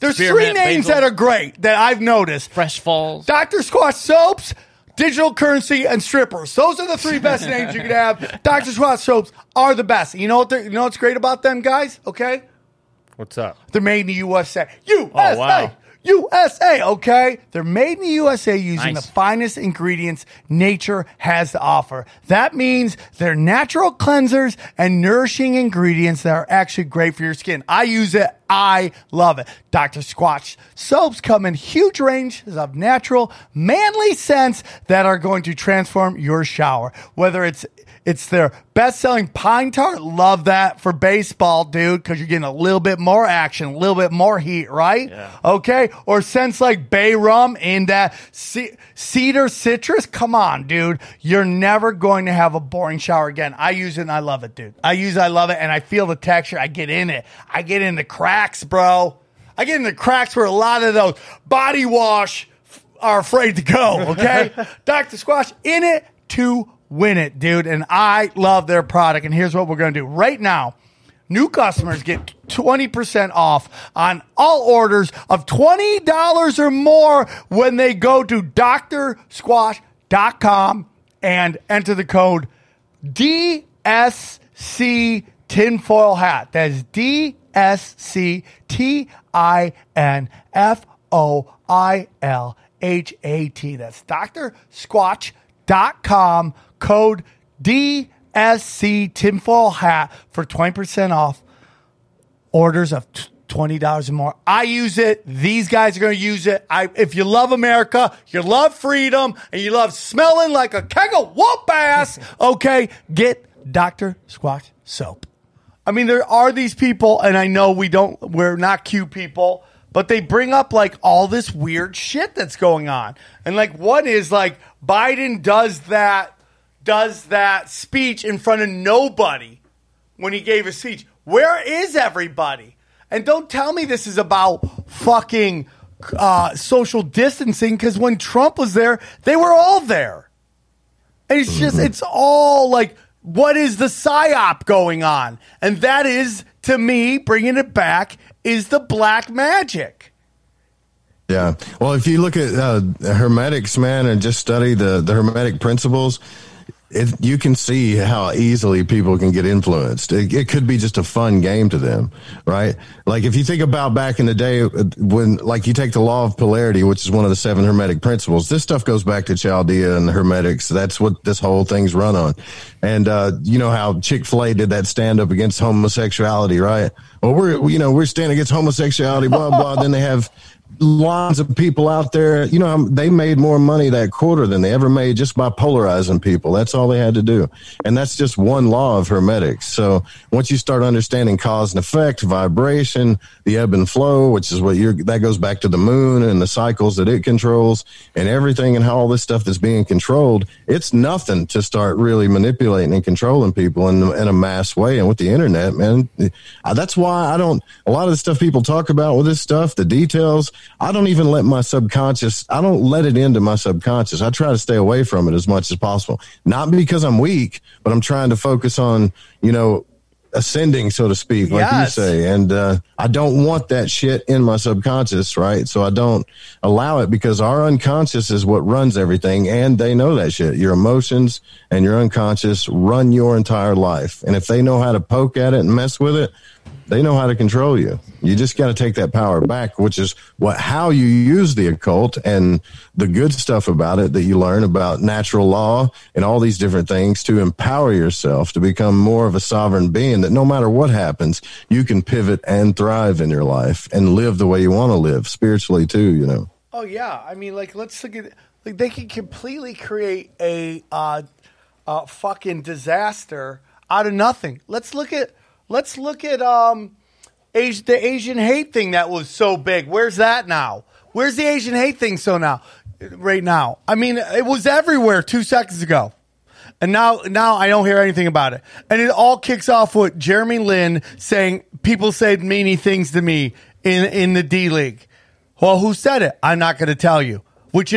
There's three names basil. that are great that I've noticed. Fresh Falls. Dr. Squatch soaps, digital currency, and strippers. Those are the three best names you could have. Dr. Squatch soaps are the best. You know what? You know what's great about them guys? Okay, What's up? they're made in the USA. USA. Oh, wow. USA, okay? They're made in the USA using Nice. the finest ingredients nature has to offer. That means they're natural cleansers and nourishing ingredients that are actually great for your skin. I use it. I love it. Dr. Squatch soaps come in huge ranges of natural, manly scents that are going to transform your shower. Whether it's it's their best-selling pine tar. Love that for baseball, dude, because you're getting a little bit more action, a little bit more heat, right? Yeah. Okay. Or scents like bay rum and that ce- cedar citrus. Come on, dude. You're never going to have a boring shower again. I use it and I love it, dude. I use it, I love it, and I feel the texture. I get in it. I get in the cracks, bro. I get in the cracks where a lot of those body wash are afraid to go. Okay, Dr. Squatch in it to win it, dude. And I love their product. And here's what we're going to do right now. New customers get 20% off on all orders of $20 or more when they go to drsquatch.com and enter the code DSC tinfoil hat. That is DSC T I N F O I L H A T. That's drsquatch.com code DSC tinfoil hat for 20% off orders of $20 or more. I use it. These guys are going to use it. I, if you love America, you love freedom, and you love smelling like a keg of whoop ass, okay, get Dr. Squatch soap. I mean, there are these people, and I know we don't, we're not cute people, but they bring up like all this weird shit that's going on. And like, one is like Biden does that, does that speech in front of nobody when he gave his speech. Where is everybody? And don't tell me this is about fucking uh, social distancing because when Trump was there, they were all there. And it's just, it's all like, what is the psyop going on? And that is, to me, bringing it back, is the black magic. Yeah. Well, if you look at uh, hermetics, man, and just study the, the hermetic principles, it, you can see how easily people can get influenced. It, it could be just a fun game to them, right? Like if you think about back in the day when, like, you take the law of polarity, which is one of the seven hermetic principles. This stuff goes back to Chaldea and the hermetics. That's what this whole thing's run on. And uh, you know how Chick Fil A did that stand up against homosexuality, right? Well, we're you know we're standing against homosexuality, blah blah. then they have lines of people out there. You know, they made more money that quarter than they ever made just by polarizing people. That's all they had to do. And that's just one law of hermetics. So once you start understanding cause and effect, vibration, the ebb and flow, which is what you're, that goes back to the moon and the cycles that it controls and everything and how all this stuff is being controlled, it's nothing to start really manipulating and controlling people in, in a mass way. And with the internet, man, that's why I don't, a lot of the stuff people talk about with this stuff, the details, I don't even let my subconscious, I don't let it into my subconscious. I try to stay away from it as much as possible. Not because I'm weak, but I'm trying to focus on, you know, ascending, so to speak, like Yes. you say. And uh, I don't want that shit in my subconscious, right? So I don't allow it because our unconscious is what runs everything. And they know that shit. Your emotions and your unconscious run your entire life. And if they know how to poke at it and mess with it, they know how to control you. You just got to take that power back, which is what how you use the occult and the good stuff about it that you learn about natural law and all these different things to empower yourself to become more of a sovereign being that no matter what happens, you can pivot and thrive in your life and live the way you want to live spiritually too, you know. Oh yeah, I mean, like let's look at like they can completely create a uh, uh, fucking disaster out of nothing. Let's look at let's look at um, Asi- the Asian hate thing that was so big. Where's that now? Where's the Asian hate thing so now? Right now, I mean, it was everywhere two seconds ago. And now, now I don't hear anything about it. And it all kicks off with Jeremy Lin saying people said meany things to me in in the D League. Well, who said it? I'm not going to tell you. Which,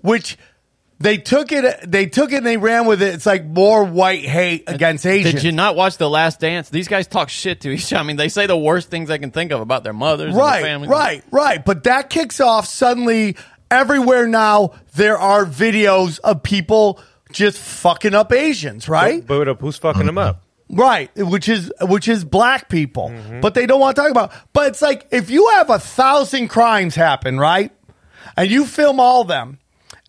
which they took it, they took it and they ran with it. It's like more white hate uh, against Asians. Did you not watch The Last Dance? These guys talk shit to each other. I mean, they say the worst things they can think of about their mothers and their right, families. right, right. But that kicks off suddenly everywhere now. There are videos of people just fucking up Asians, right? But, but who's fucking them up? Right, which is which is black people, mm-hmm. but they don't want to talk about. But it's like if you have a thousand crimes happen, right, and you film all them,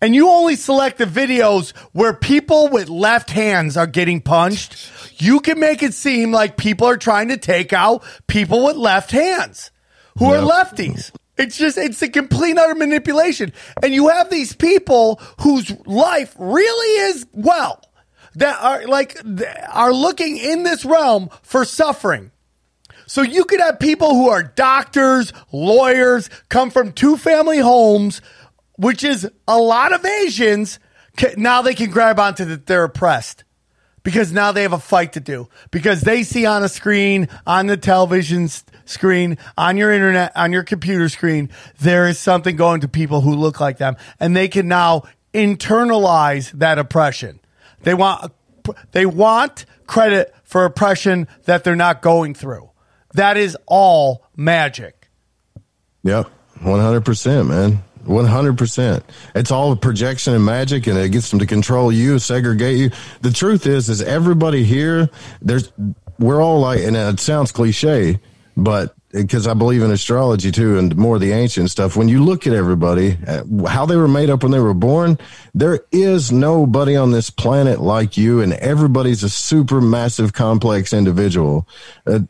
and you only select the videos where people with left hands are getting punched, you can make it seem like people are trying to take out people with left hands who are lefties. It's just it's a complete utter manipulation, and you have these people whose life really is well that are like are looking in this realm for suffering. So you could have people who are doctors, lawyers, come from two family homes, which is a lot of Asians. Now they can grab onto that they're oppressed because now they have a fight to do because they see on a screen, on the television screen, on your internet, on your computer screen, there is something going to people who look like them and they can now internalize that oppression. They want, they want credit for oppression that they're not going through. That is all magic. yeah one hundred percent, man. One hundred percent. It's all projection and magic, and it gets them to control you, segregate you. The truth is, is everybody here. There's we're all like, and it sounds cliche, but because I believe in astrology too, and more the ancient stuff. When you look at everybody, uh, how they were made up when they were born, there is nobody on this planet like you, and everybody's a super massive, complex individual. Uh,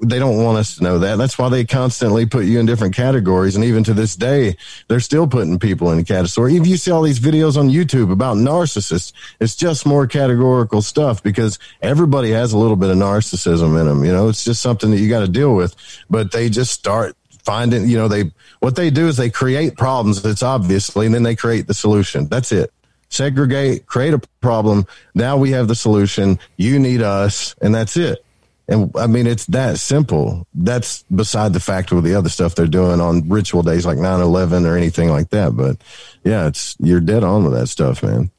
they don't want us to know that. That's why they constantly put you in different categories. And even to this day, they're still putting people in a category. If you see all these videos on YouTube about narcissists, it's just more categorical stuff because everybody has a little bit of narcissism in them. You know, it's just something that you got to deal with. But they just start finding, you know, they, what they do is they create problems. It's obviously, and then they create the solution. That's it. Segregate, create a problem. Now we have the solution. You need us, and that's it. And I mean, it's that simple. That's beside the fact of the other stuff they're doing on ritual days like 9 11 or anything like that. But yeah, it's, you're dead on with that stuff, man.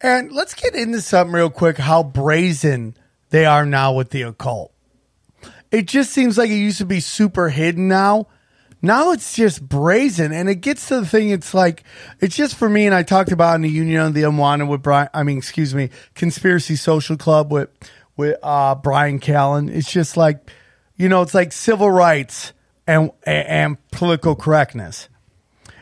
And let's get into something real quick how brazen they are now with the occult. It just seems like it used to be super hidden now. Now it's just brazen, and it gets to the thing. It's like it's just for me, and I talked about in the Union of the Unwanted with Bryan. I mean, excuse me, Conspiracy Social Club with with uh, Bryan Callen. It's just like you know, it's like civil rights and and political correctness.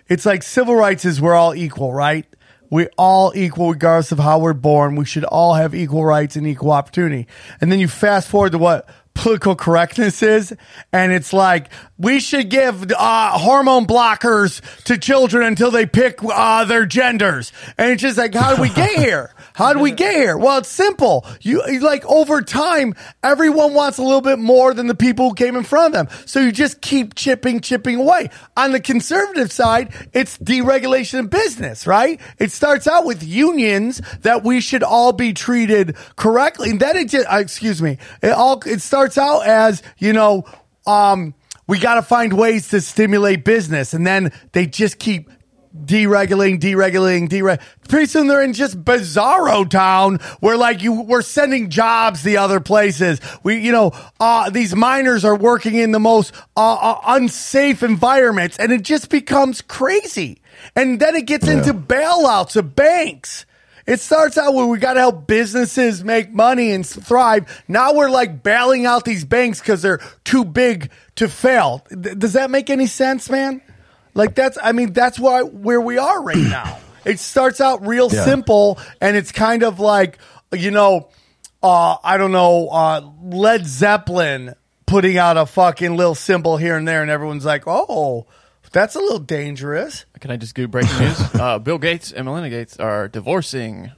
It's like civil rights is we're all equal, right? We're all equal regardless of how we're born. We should all have equal rights and equal opportunity. And then you fast forward to what political correctness is, and it's like we should give uh, hormone blockers to children until they pick uh, their genders. And it's just like, how do we get here? How do we get here? Well, it's simple. You like over time, everyone wants a little bit more than the people who came in front of them. So you just keep chipping, chipping away. On the conservative side, it's deregulation of business, right? It starts out with unions that we should all be treated correctly. And then it just, uh, excuse me, it all, it starts out as, you know, um, we got to find ways to stimulate business. And then they just keep deregulating, deregulating, dereg. Pretty soon they're in just bizarro town where like you we're sending jobs the other places. We, you know, uh, these miners are working in the most uh, uh, unsafe environments, and it just becomes crazy. And then it gets into bailouts of banks. It starts out where we got to help businesses make money and thrive. Now we're like bailing out these banks because they're too big to fail. Th- does that make any sense, man? Like that's, I mean, that's why where we are right now. It starts out real Yeah. simple, and it's kind of like, you know, uh, I don't know, uh, Led Zeppelin putting out a fucking little symbol here and there, and everyone's like, oh, that's a little dangerous. Can I just do breaking news? uh, Bill Gates and Melinda Gates are divorcing.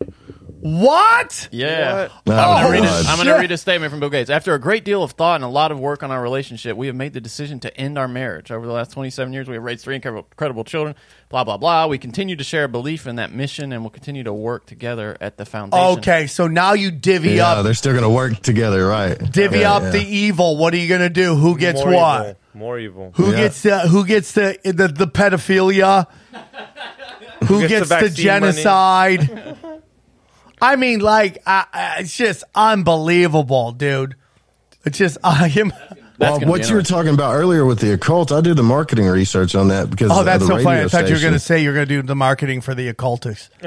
What? Yeah. Oh, I'm gonna oh, read a- I'm going to read a statement from Bill Gates. After a great deal of thought and a lot of work on our relationship, we have made the decision to end our marriage. Over the last 27 years, we have raised three incredible, incredible children. Blah blah blah. We continue to share a belief in that mission, and we'll continue to work together at the foundation. Okay, so now you divvy Yeah, up, they're still going to work together, right? divvy Yeah, up yeah. the evil. What are you gonna do? Who gets More what? Evil. More evil. Who Yeah. gets the who gets the the, the pedophilia? Who gets gets the the, vaccine genocide? I mean, like, uh, uh, it's just unbelievable, dude. It's just I am. That's Well, what you were talking about earlier with the occult, I did the marketing research on that because Oh, of that's the so radio funny. I thought you were going to say you're going to do the marketing for the occultists.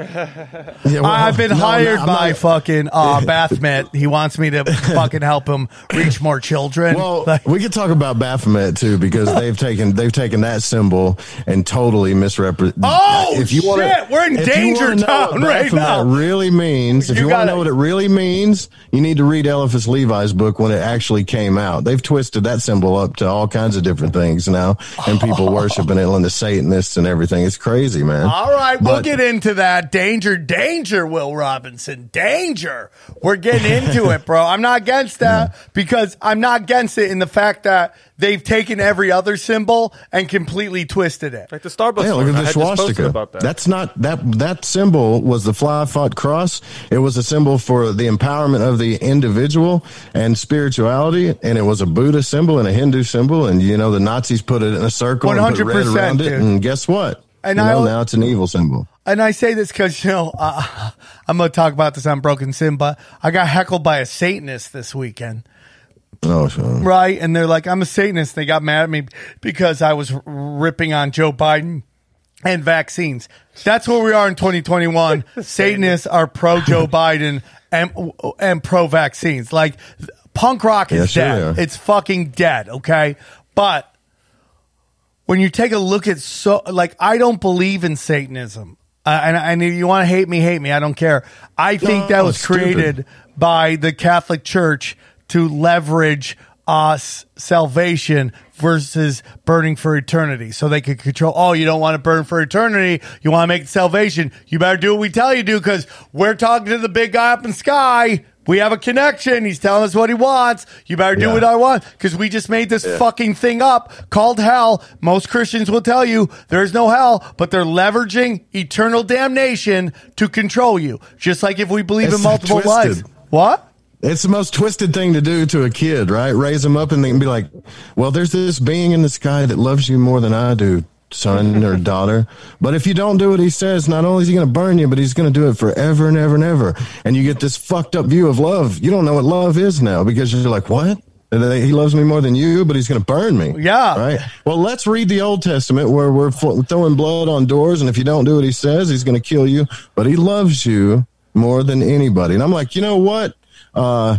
Yeah, well, I've been no, hired I'm by not- fucking uh, Baphomet. He wants me to fucking help him reach more children. Well, Like- we could talk about Baphomet too because they've taken they've taken that symbol and totally misrepresented. Oh, if you shit, we're in danger town right now. What it really means if You you, want gotta- to know what it really means, you need to read Eliphas Levi's book when it actually came out. They've twisted that symbol up to all kinds of different things now, and people worshiping it and the Satanists and everything. It's crazy, man. All right, we'll get into that. Danger, danger, Will Robinson. Danger. We're getting into it, bro. I'm not against that because I'm not against it in the fact that they've taken every other symbol and completely twisted it. Like the Starbucks. Yeah, look at the had just posted swastika. about that. That's not that that symbol was the fylfot cross. It was a symbol for the empowerment of the individual and spirituality, and it was a Buddha symbol and a Hindu symbol. And you know the Nazis put it in a circle and put red 100%, it, and guess what? And you I know, al- now it's an evil symbol. And I say this because, you know, uh, I'm going to talk about this on Broken Sin, but I got heckled by a Satanist this weekend. Oh, sure. Right. And they're like, I'm a Satanist. They got mad at me because I was ripping on Joe Biden and vaccines. That's where we are in 2021. Satanists are pro Joe Biden and, and pro vaccines. Like, punk rock is Yeah, dead. are. It's fucking dead. Okay. But when you take a look at so, like, I don't believe in Satanism. Uh, and, and if you want to hate me, hate me. I don't care. I think that No, was stupid. created by the Catholic Church to leverage uh, s- salvation versus burning for eternity. So they could control, oh, you don't want to burn for eternity. You want to make salvation. You better do what we tell you to because we're talking to the big guy up in the sky. We have a connection. He's telling us what he wants. You better do Yeah. what I want because we just made this fucking thing up called hell. Most Christians will tell you there's no hell, but they're leveraging eternal damnation to control you. Just like if we believe It's in multiple lives. What? It's the most twisted thing to do to a kid, right? Raise them up and they can be like, well, there's this being in the sky that loves you more than I do, son or daughter. But if you don't do what he says, not only is he going to burn you, but he's going to do it forever and ever and ever. And you get this fucked up view of love. You don't know what love is now because you're like, what? He loves me more than you, but he's going to burn me. Yeah. Right. Well, let's read the Old Testament where we're throwing blood on doors, and if you don't do what he says, he's going to kill you. But he loves you more than anybody. And I'm like, you know what? Uh,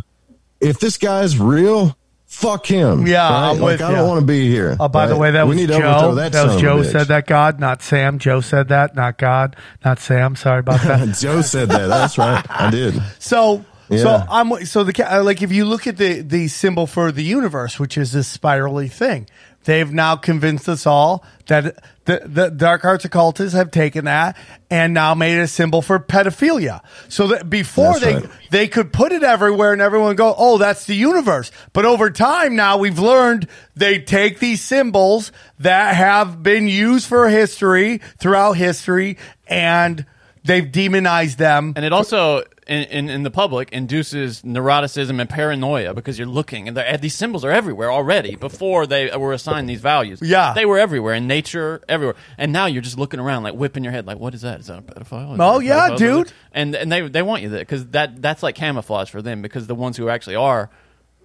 if this guy's real, fuck him. Yeah, right? I'm like with I don't want to be here. Oh, by the way, that we was Joe. That, that, was Joe of a bitch. said that. God, not Sam. Joe said that, not God, not Sam. Sorry about that. Joe said that. That's right. I did. So, so I'm so the like if you look at the the symbol for the universe, which is this spirally thing, they've now convinced us all that the the dark arts occultists have taken that and now made it a symbol for pedophilia. So that before That's they right. they could put it everywhere and everyone go, oh, that's the universe. But over time now we've learned they take these symbols that have been used for history throughout history and they've demonized them. And it also, in, in, in the public, induces neuroticism and paranoia because you're looking and they're- these symbols are everywhere already before they were assigned these values. Yeah. They were everywhere in nature, everywhere. And now you're just looking around, like whipping your head, like, what is that? Is that a pedophile? Is Oh, a yeah, pedophile? dude. And, and they, they want you there because that, that's like camouflage for them because the ones who actually are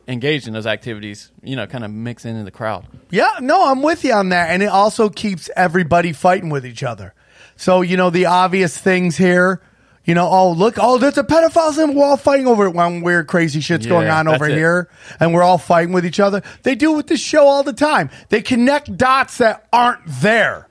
engaged in those activities, you know, kind of mix into the crowd. Yeah, no, I'm with you on that. And it also keeps everybody fighting with each other. So, you know, the obvious things here, you know, oh, look, oh, there's a pedophile symbol. We're all fighting over it when weird, crazy shit's Yeah, going on over it. here. And we're all fighting with each other. They do it with this show all the time. They connect dots that aren't there.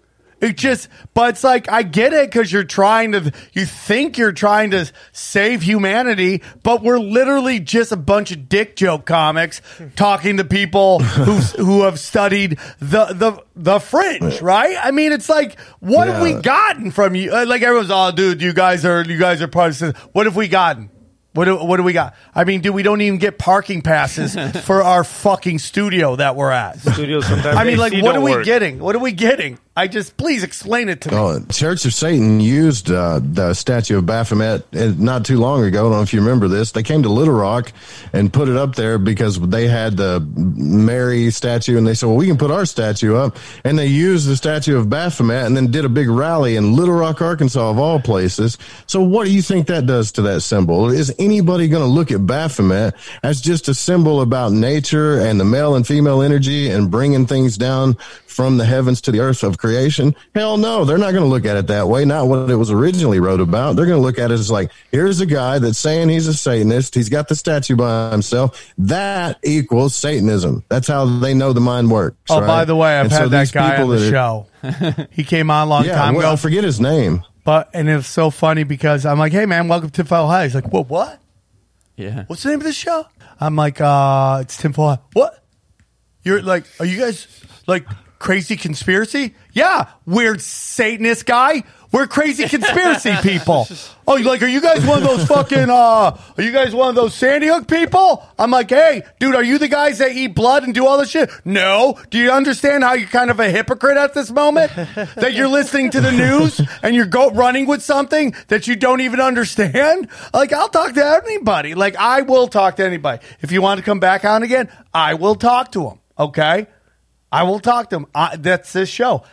It just, but it's like, I get it because you're trying to, you think you're trying to save humanity, but we're literally just a bunch of dick joke comics talking to people who who have studied the, the, the fringe, right? I mean, it's like, what have we gotten from you? Uh, Like everyone's, oh, dude, you guys are, you guys are Protestants. What have we gotten? What do, what do we got? I mean, dude, we don't even get parking passes for our fucking studio that we're at. Studios sometimes. I mean, like, AC what are we work. getting? What are we getting? I just please explain it to me. Oh, Church of Satan used uh, the statue of Baphomet uh, not too long ago. I don't know if you remember this. They came to Little Rock and put it up there because they had the Mary statue, and they said, "Well, we can put our statue up." And they used the statue of Baphomet, and then did a big rally in Little Rock, Arkansas, of all places. So, what do you think that does to that symbol? Is anybody going to look at Baphomet as just a symbol about nature and the male and female energy and bringing things down from the heavens to the earth of creation? Hell no, they're not going to look at it that way. Not what it was originally wrote about. They're going to look at it as like, here's a guy that's saying he's a Satanist. He's got the statue by himself. That equals Satanism. That's how they know the mind works. Oh, right? by the way, I've And so had that these guy on the that are- show. he came on a long Yeah, time well, I ago. forget his name. But and it was so funny because I'm like, hey man, welcome to Tinfoil Hat. He's like, what? What? Yeah. What's the name of this show? I'm like, uh, it's Tinfoil Hat. What? You're like, are you guys like crazy conspiracy? Yeah, weird Satanist guy. We're crazy conspiracy people. Oh, you like, are you guys one of those fucking, uh, are you guys one of those Sandy Hook people? I'm like, hey, dude, are you the guys that eat blood and do all this shit? No. Do you understand how you're kind of a hypocrite at this moment? that you're listening to the news and you're go running with something that you don't even understand? Like, I'll talk to anybody. Like, I will talk to anybody. If you want to come back on again, I will talk to them. Okay? I will talk to them. I, that's this show.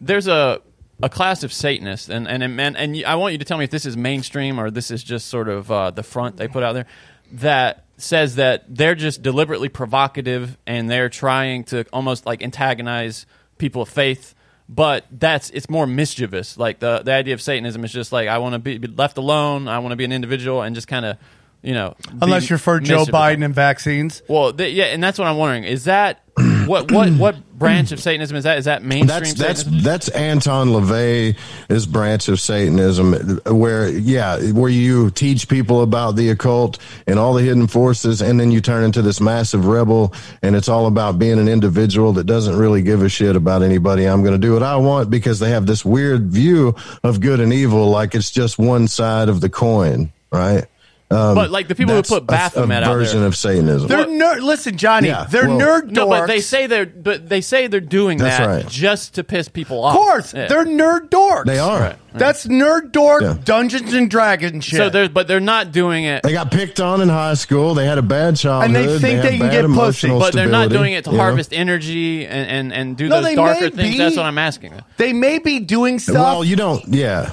there's a a class of Satanists, and and and, and I want you to tell me if this is mainstream or this is just sort of uh, the front they put out there that says that they're just deliberately provocative and they're trying to almost like antagonize people of faith. But that's it's more mischievous. Like the the idea of Satanism is just like I want to be, be left alone. I want to be an individual and just kind of you know. Unless you're for Joe mischievous. Biden and vaccines. Well, th- yeah, and that's what I'm wondering. Is that what what what branch of Satanism is that? Is that mainstream? That's that's Satanism? that's Anton LaVey's branch of Satanism, where yeah, where you teach people about the occult and all the hidden forces, and then you turn into this massive rebel, and it's all about being an individual that doesn't really give a shit about anybody. I'm going to do what I want because they have this weird view of good and evil, like it's just one side of the coin, right? Um, But, like, the people who that's put a- Baphomet a out version there- of Satanism. They're nerd. Listen, Johnny, Yeah, they're well- nerd dorks. No, but they say they're but they say they're doing That's that right. just to piss people off. Of course, Yeah. they're nerd dorks. They are. Right. That's nerd dork Yeah. Dungeons and Dragons shit. so they're but they're not doing it. They got picked on in high school. They had a bad childhood. And they think had they can get pussy. emotional But they're not doing it to you know? harvest energy and, and, and do No, those darker things. be. That's what I'm asking. they may be doing stuff. Well, you don't. Yeah,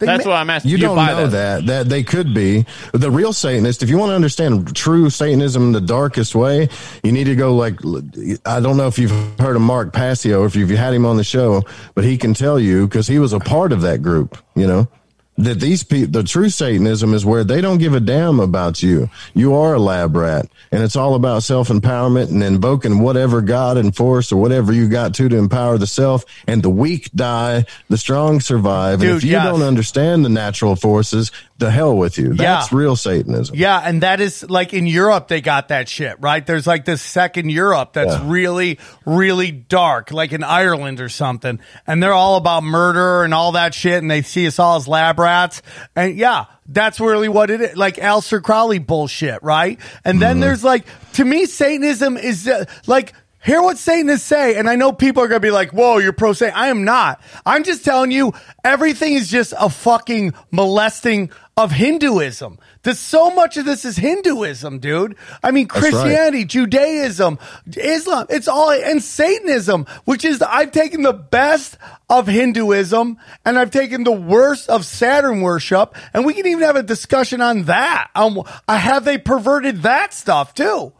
They That's ma- what I'm asking. You Do don't buy know that. that they could be the real Satanist. If you want to understand true Satanism in the darkest way, you need to go like I don't know if you've heard of Mark Passio if you've had him on the show, but he can tell you because he was a part of that group. You know that these people, the true Satanism is where they don't give a damn about you. You are a lab rat, and it's all about self empowerment and invoking whatever God and force or whatever you got to to empower the self. And the weak die, the strong survive. and if you yes. don't understand the natural forces, the hell with you. That's Yeah. real Satanism. Yeah, and that is like in Europe they got that shit, right? There's like this second Europe that's Yeah. really really dark, like in Ireland or something. And they're all about murder and all that shit and they see us all as lab rats. And yeah, that's really what it is. Like Aleister Crowley bullshit, right? And then Mm-hmm. there's like to me Satanism is uh, like Hear what Satanists say, and I know people are gonna be like, "Whoa, you're pro Satan." I am not. I'm just telling you, everything is just a fucking molesting of Hinduism. There's so much of this is Hinduism, dude. I mean, That's right. Christianity, Judaism, Islam, it's all, and Satanism, which is, I've taken the best of Hinduism and I've taken the worst of Saturn worship, and we can even have a discussion on that. Um, have they perverted that stuff too?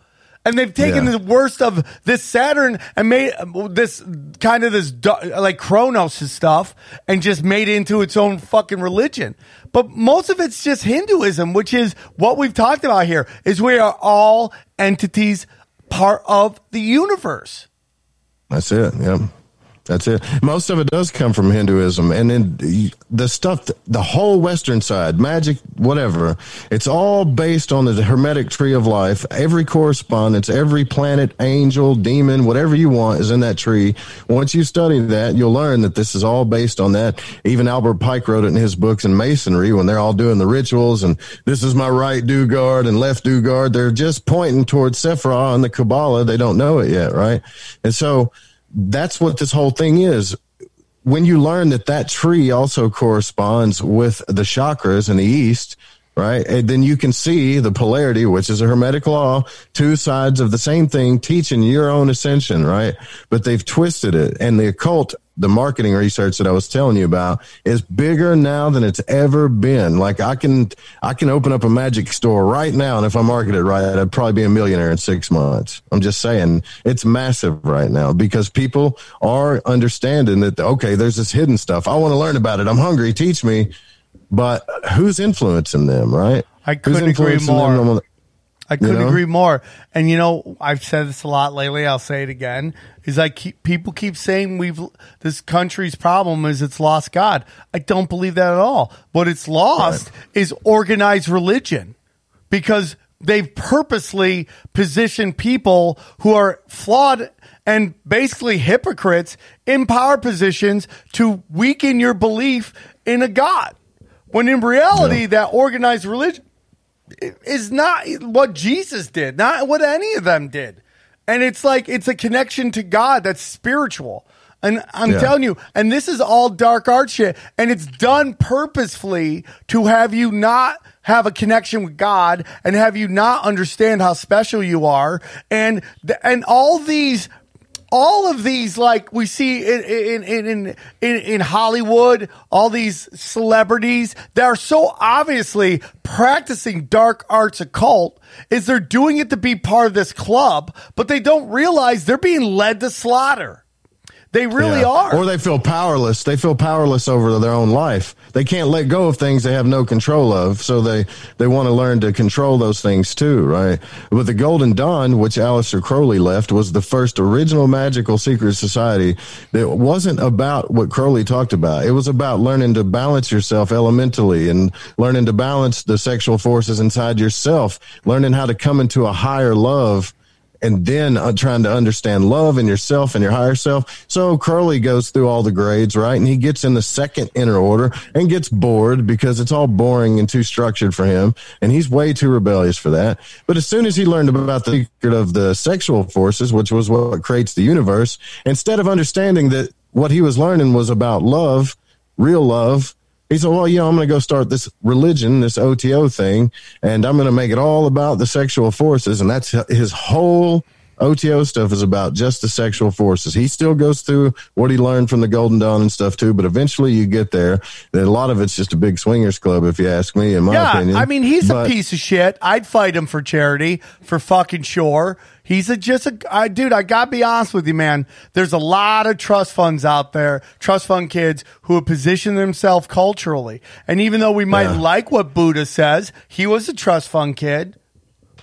And they've taken Yeah. the worst of this Saturn and made this kind of this like Kronos stuff and just made it into its own fucking religion. But most of it's just Hinduism, which is what we've talked about here, is we are all entities part of the universe. That's it. Yep. That's it. Most of it does come from Hinduism, and then the stuff, the whole Western side, magic, whatever. It's all based on the Hermetic tree of life. Every correspondence, every planet, angel, demon, whatever you want is in that tree. Once you study that, you'll learn that this is all based on that. Even Albert Pike wrote it in his books in Masonry when they're all doing the rituals, and this is my right do guard and left do guard. They're just pointing towards Sephiroth and the Kabbalah. They don't know it yet, right? And so that's what this whole thing is. When you learn that that tree also corresponds with the chakras in the east, right? And then you can see the polarity, which is a hermetic law, two sides of the same thing, teaching your own ascension, right? But they've twisted it. And the occult, the marketing research that I was telling you about is bigger now than it's ever been. Like I can, I can open up a magic store right now. And if I market it right, I'd probably be a millionaire in six months. I'm just saying it's massive right now because people are understanding that, okay, there's this hidden stuff. I want to learn about it. I'm hungry. Teach me. But who's influencing them, right? I couldn't agree more. the- I couldn't know? agree more. And you know, I've said this a lot lately. I'll say it again. Is like keep, people keep saying we've this country's problem is it's lost God. I don't believe that at all. What it's lost is organized religion because they've purposely positioned people who are flawed and basically hypocrites in power positions to weaken your belief in a God. When in reality, that organized religion is not what Jesus did, not what any of them did. And it's like it's a connection to God that's spiritual. And I'm Yeah. telling you, and this is all dark art shit, and it's done purposefully to have you not have a connection with God and have you not understand how special you are, and and all these all of these like we see in in in in, in, Hollywood, all these celebrities that are so obviously practicing dark arts occult is they're doing it to be part of this club, but they don't realize they're being led to slaughter. They really Yeah. are. Or they feel powerless. They feel powerless over their own life. They can't let go of things they have no control of. So they, they want to learn to control those things too, right? But the Golden Dawn, which Aleister Crowley left, was the first original magical secret society that wasn't about what Crowley talked about. It was about learning to balance yourself elementally and learning to balance the sexual forces inside yourself, learning how to come into a higher love and then uh, trying to understand love and yourself and your higher self. So Crowley goes through all the grades, right? And he gets in the second inner order and gets bored because it's all boring and too structured for him. And he's way too rebellious for that. But as soon as he learned about the secret of the sexual forces, which was what creates the universe, instead of understanding that what he was learning was about love, real love, he said, well, you know, I'm going to go start this religion, this OTO thing, and I'm going to make it all about the sexual forces. And that's his whole OTO stuff is about just the sexual forces. He still goes through what he learned from the Golden Dawn and stuff too, but eventually you get there. That a lot of it's just a big swingers club, if you ask me, in my yeah, opinion. I mean, he's But- a piece of shit. I'd fight him for charity, for fucking sure. He's a just a I, dude. I gotta be honest with you, man. There's a lot of trust funds out there, trust fund kids who have positioned themselves culturally. And even though we might Yeah. like what Buddha says, he was a trust fund kid.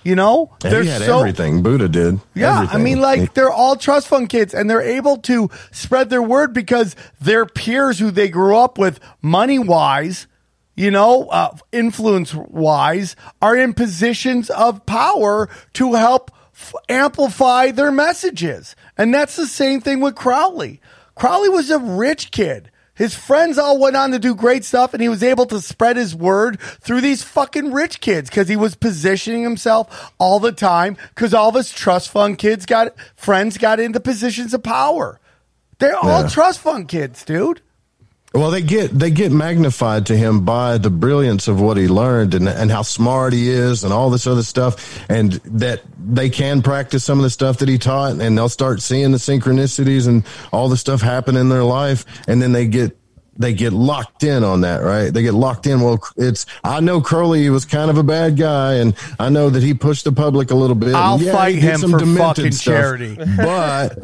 You know, And he had everything. Buddha did. Yeah, I mean, like they're all trust fund kids, and they're able to spread their word because their peers, who they grew up with, money wise, you know, uh, influence wise, are in positions of power to help f- amplify their messages, and that's the same thing with Crowley. Crowley was a rich kid. His friends all went on to do great stuff, and he was able to spread his word through these fucking rich kids because he was positioning himself all the time. Because all of his trust fund kids got friends got into positions of power. They're all Yeah. trust fund kids, dude. Well, they get they get magnified to him by the brilliance of what he learned and and how smart he is and all this other stuff, and that they can practice some of the stuff that he taught, and they'll start seeing the synchronicities and all the stuff happen in their life, and then they get they get locked in on that, right? They get locked in. Well, it's I know Crowley was kind of a bad guy, and I know that he pushed the public a little bit. I'll yeah, fight him some for fucking stuff, charity. but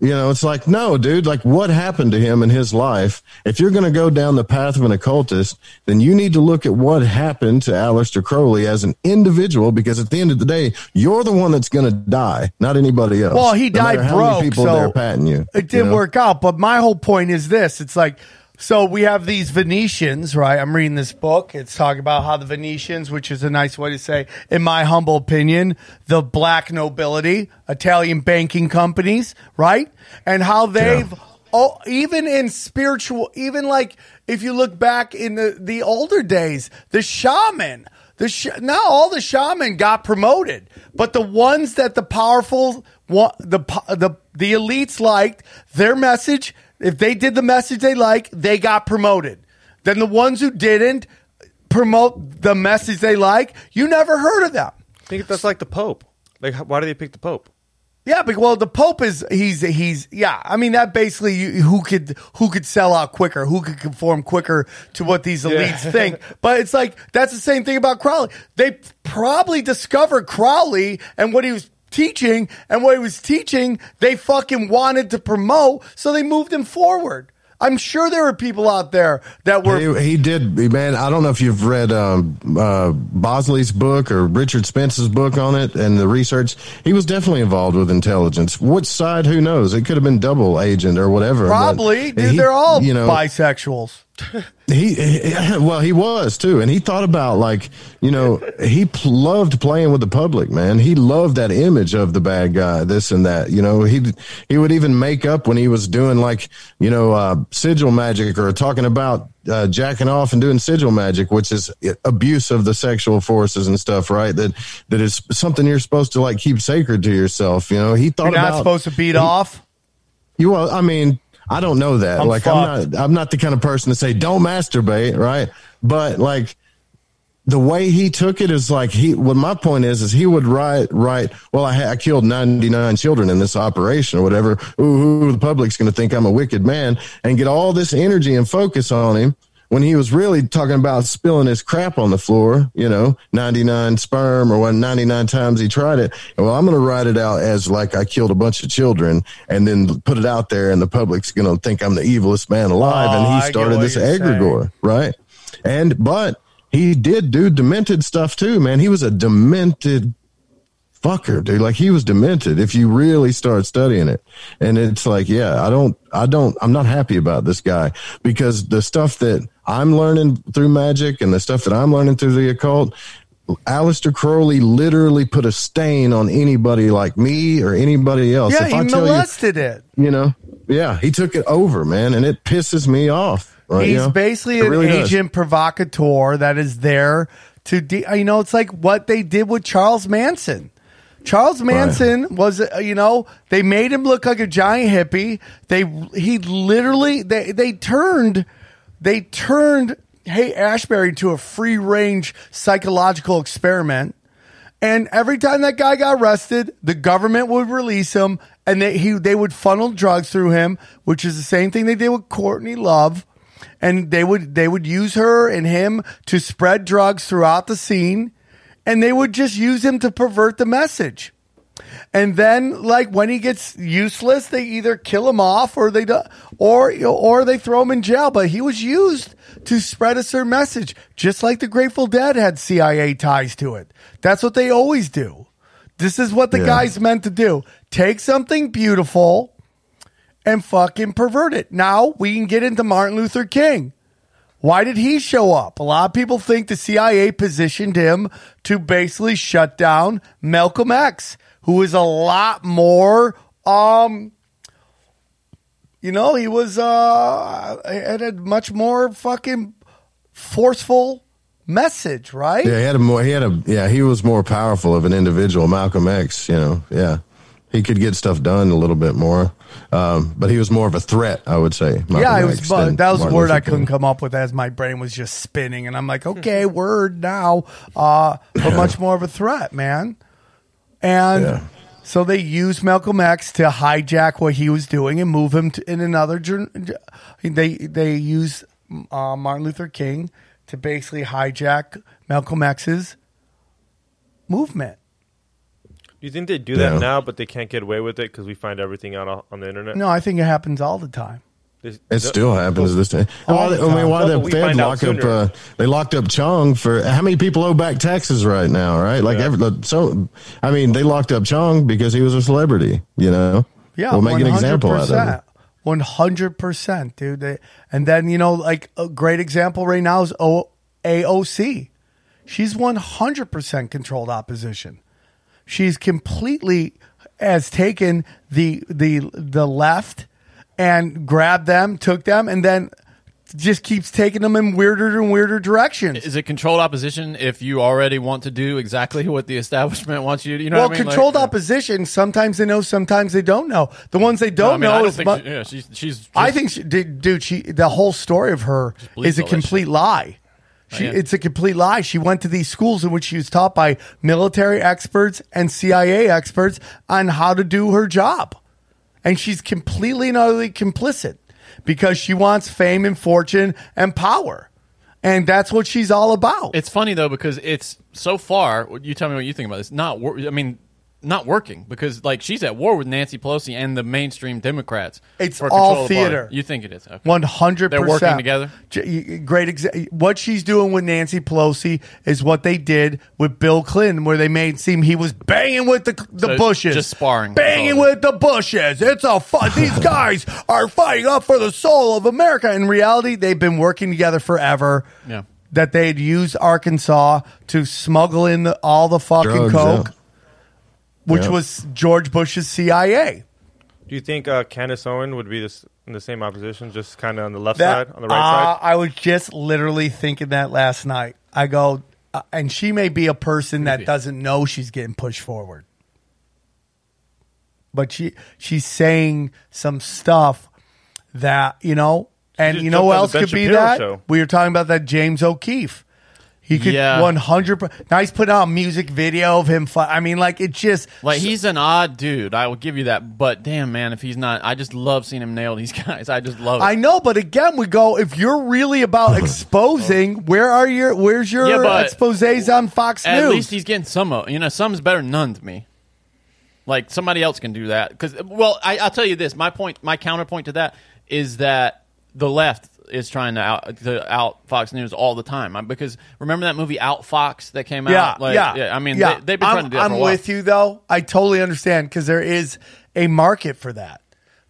you know, it's like, no, dude, like what happened to him in his life? If you're going to go down the path of an occultist, then you need to look at what happened to Aleister Crowley as an individual, because at the end of the day, you're the one that's going to die, not anybody else. Well, he No died how many broke, people so there patting you. It didn't you know? work out. But my whole point is this: it's like. So we have these Venetians, right? I'm reading this book. It's talking about how the Venetians, which is a nice way to say, in my humble opinion, the black nobility, Italian banking companies, right? And how they've, oh, even in spiritual, even like if you look back in the, the older days, the shaman, the sh- now all the shaman got promoted, but the ones that the powerful, the the the elites liked their message. If they did the message they like, they got promoted. Then the ones who didn't promote the message they like, you never heard of them. I think that's like the Pope. Like, why do they pick the Pope? Yeah, but well, the Pope is he's he's yeah. I mean that basically you, who could who could sell out quicker, who could conform quicker to what these elites think. But it's like that's the same thing about Crowley. They probably discovered Crowley and what he was teaching, and what he was teaching, they fucking wanted to promote, so they moved him forward. I'm sure there were people out there that were He, he did, man. I don't know if you've read um, uh, Bosley's book or Richard Spence's book on it and the research. He was definitely involved with intelligence. Which side? Who knows? It could have been double agent or whatever. probably dude, he- they're all you know, bisexuals. he, he- well, he was too, and he thought about like you know he pl- loved playing with the public, man. He loved that image of the bad guy, this and that. You know, he he would even make up when he was doing like you know uh, sigil magic or talking about uh, jacking off and doing sigil magic, which is abuse of the sexual forces and stuff, right? That that is something you're supposed to like keep sacred to yourself. You know, he thought about You're not about supposed to beat off. you well, I mean, I don't know that. I'm like I'm not I'm not the kind of person to say don't masturbate, right? But like the way he took it is like he what my point is is he would write write well I, ha- I killed 99 children in this operation or whatever ooh, ooh the public's going to think I'm a wicked man and get all this energy and focus on him when he was really talking about spilling his crap on the floor you know 99 sperm or what 99 times he tried it well I'm going to write it out as like I killed a bunch of children and then put it out there and the public's going to think I'm the evilest man alive Oh, and he started this you're saying. egregore right and but he did do demented stuff too, man. He was a demented fucker, dude. Like he was demented if you really start studying it. And it's like, yeah, I don't, I don't, I'm not happy about this guy because the stuff that I'm learning through magic and the stuff that I'm learning through the occult, Aleister Crowley literally put a stain on anybody like me or anybody else. Yeah, if he I tell you, molested it. you know, yeah, he took it over, man, and it pisses me off. Right, He's you know? basically It an really does. provocateur that is there to, de- you know, it's like what they did with Charles Manson. Charles Manson was, uh, you know, they made him look like a giant hippie. They, he literally, they, they turned, they turned Haight-Ashbury to a free range psychological experiment. And every time that guy got arrested, the government would release him, and they he they would funnel drugs through him, which is the same thing they did with Courtney Love. And they would they would use her and him to spread drugs throughout the scene, and they would just use him to pervert the message. And then, like when he gets useless, they either kill him off or they do, or or they throw him in jail. But he was used to spread a certain message, just like the Grateful Dead had CIA ties to it. That's what they always do. This is what the Yeah. guy's meant to do: take something beautiful and fucking pervert it. Now we can get into Martin Luther King. Why did he show up? A lot of people think the CIA positioned him to basically shut down Malcolm X, who is a lot more um you know, he was uh had a much more fucking forceful message, right? Yeah, he had a more. He had a. Yeah, he was more powerful of an individual. Malcolm X. You know. Yeah, he could get stuff done a little bit more. Um, but he was more of a threat, I would say. Malcolm yeah, it was. That was a Martin word I couldn't come up with as my brain was just spinning, and I'm like, okay, word now, uh, but much more of a threat, man. And Yeah. so they used Malcolm X to hijack what he was doing and move him to, in another. They they used uh, Martin Luther King to basically hijack Malcolm X's movement. Do you think they do that Yeah. now, but they can't get away with it because we find everything out on- on the internet? No, I think it happens all the time. They- It still happens this day. All Why, the I mean, time. why No, the but we Fed find out lock up? sooner. Uh, they locked up Chong for how many people owe back taxes right now? Right, like Yeah. every so. I mean, they locked up Chong because he was a celebrity. You know. Yeah, we'll make an example out of it. One hundred percent, dude. They, and then you know, like a great example right now is o- AOC. She's one hundred percent controlled opposition. She's completely has taken the the the left and grabbed them, took them, and then just keeps taking them in weirder and weirder directions. Is it controlled opposition if you already want to do exactly what the establishment wants you to? You know, well, what I mean? controlled Like, opposition. Sometimes they know, sometimes they don't know. The ones they don't I mean, know don't is think mu- she- yeah, she's she's. I think, she, dude, dude, she the whole story of her is a complete lie. She, yeah. It's a complete lie. She went to these schools in which she was taught by military experts and CIA experts on how to do her job, and she's completely and utterly complicit because she wants fame and fortune and power, and that's what she's all about. It's funny though because it's so far. You tell me what you think about this. Not, I mean, not working because like she's at war with Nancy Pelosi and the mainstream Democrats. It's for all control of the theater. You think it is? Okay. One hundred. They're working together? Great. Exa- what she's doing with Nancy Pelosi is what they did with Bill Clinton, where they made it seem he was banging with the the So Bushes, just sparring. banging That's with the Bushes. It's a fun. These guys are fighting up for the soul of America. In reality, they've been working together forever. Yeah. That they'd use Arkansas to smuggle in the, all the fucking Drugs, coke, yeah. Which Yeah. was George Bush's CIA. Do you think uh, Candace Owen would be this in the same opposition, just kind of on the left That- side, on the right uh, side? I was just literally thinking that last night. I go, uh, and she may be a person that doesn't know she's getting pushed forward, but she she's saying some stuff that you know, and you know who else the Ben could be that? show. We were talking about that James O'Keefe. He could Yeah. one hundred. Now he's putting out a music video of him. Fi- I mean, like it just Like he's an odd dude, I will give you that. But damn, man, if he's not, I just love seeing him nail these guys. I just love it. I know, but again, we go. If you're really about exposing, where are your where's your Yeah, but exposes on Fox News? At News? least he's getting some. of You know, some's better than none to me. Like somebody else can do that because, well, I, I'll tell you this. My point, my counterpoint to that is that the left is trying to out to out Fox News all the time. I- Because remember that movie Out Fox that came yeah, out? Like, yeah, I mean, yeah. They, they've been I'm, trying to do that I'm for a while. with you though. I totally understand because there is a market for that,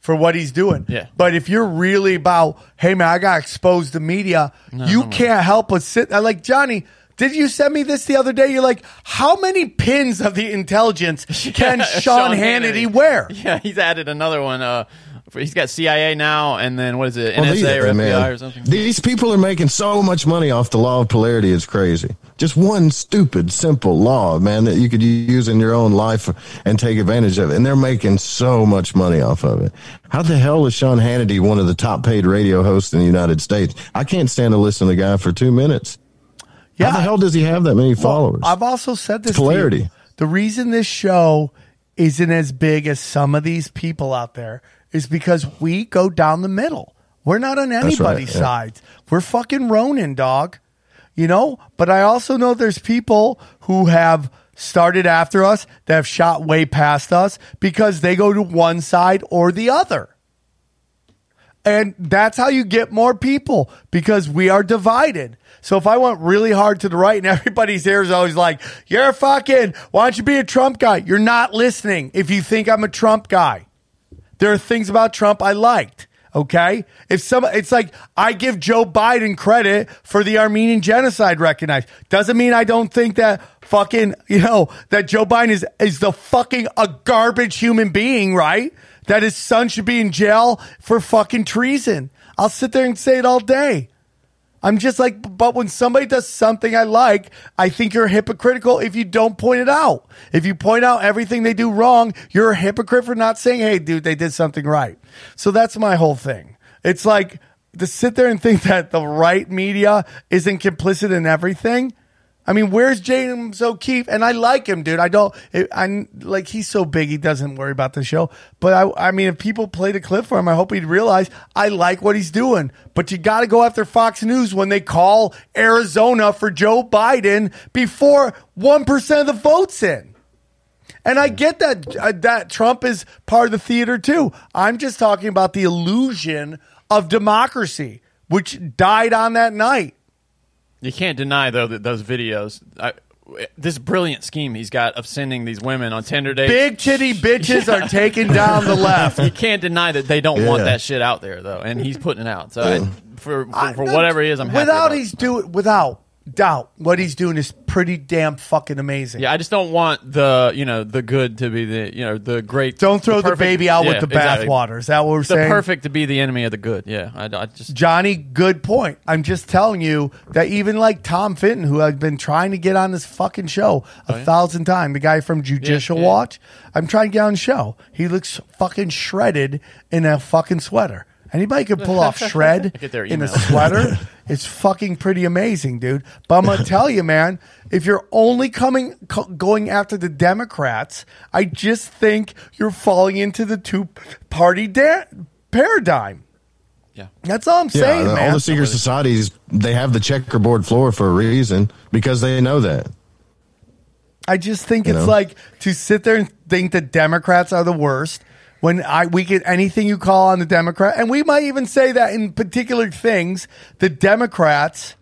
for what he's doing. Yeah. But if you're really about, hey man, I got exposed to media, you can't help but sit. I Like Johnny. Did you send me this the other day? You're like, how many pins of the intelligence can Sean, Hannity, wear? Yeah, he's added another one. Uh, he's got CIA now, and then what is it, Well, NSA these- or FBI man, or something? These people are making so much money off the law of polarity. It's crazy. Just one stupid, simple law, man, that you could use in your own life and take advantage of it. And they're making so much money off of it. How the hell is Sean Hannity one of the top paid radio hosts in the United States? I can't stand to listen to the guy for two minutes. Yeah. How the hell does he have that many followers? I've also said this. It's to you. polarity. the reason this show isn't as big as some of these people out there is because we go down the middle. We're not on right, anybody's yeah. sides. We're fucking Ronin, dog. You know? But I also know there's people who have started after us that have shot way past us because they go to one side or the other. And that's how you get more people because we are divided. So if I went really hard to the right and everybody's is always like, you're a fucking, why don't you be a Trump guy? You're not listening if you think I'm a Trump guy. There are things about Trump I liked. Okay. If some, it's like I give Joe Biden credit for the Armenian genocide recognized. Doesn't mean I don't think that fucking, you know, that Joe Biden is, is the fucking a garbage human being, right? That his son should be in jail for fucking treason. I'll sit there and say it all day. I'm just like, but when somebody does something I like, I think you're hypocritical if you don't point it out. If you point out everything they do wrong, you're a hypocrite for not saying, hey, dude, they did something right. So that's my whole thing. It's like to sit there and think that the right media isn't complicit in everything. I mean, where's James O'Keefe? And I like him, dude. I don't. I'm like he's so big, he doesn't worry about the show. But I, I mean, if people played a clip for him, I hope he'd realize I like what he's doing. But you got to go after Fox News when they call Arizona for Joe Biden before one percent of the votes in. And I get that uh, that Trump is part of the theater too. I'm just talking about the illusion of democracy, which died on that night. You can't deny though that those videos, I, this brilliant scheme he's got of sending these women on Tinder dates. Big titty bitches are taking down the left. You can't deny that they don't want Yeah. that shit out there though, and he's putting it out. So I, for for, I- for whatever he is, I'm happy without about it. he's doing without doubt what he's doing is pretty damn fucking amazing. Yeah, I just don't want the you know the good to be the you know the great. Don't throw the, perfect- baby out yeah, with the exactly. bathwater. Is that what we're saying. The saying? perfect to be the enemy of the good. Yeah, I, I just Johnny, good point. I'm just telling you that even like Tom Fitton, who I've been trying to get on this fucking show a oh, thousand times, the guy from Judicial Oh, yeah. Watch, I'm trying to get on the show. He looks fucking shredded in a fucking sweater. Anybody could pull off shred Get their in a email. sweater. it's fucking pretty amazing, dude. But I'm gonna tell you, man, if you're only coming co- going after the Democrats, I just think you're falling into the two party da- paradigm. yeah. That's all I'm Yeah, saying, the- man. all the secret societies they have the checkerboard floor for a reason because they know that. I just think You it's know? like to sit there and think that Democrats are the worst when I we get anything you call on the Democrat, and we might even say that in particular things, the Democrats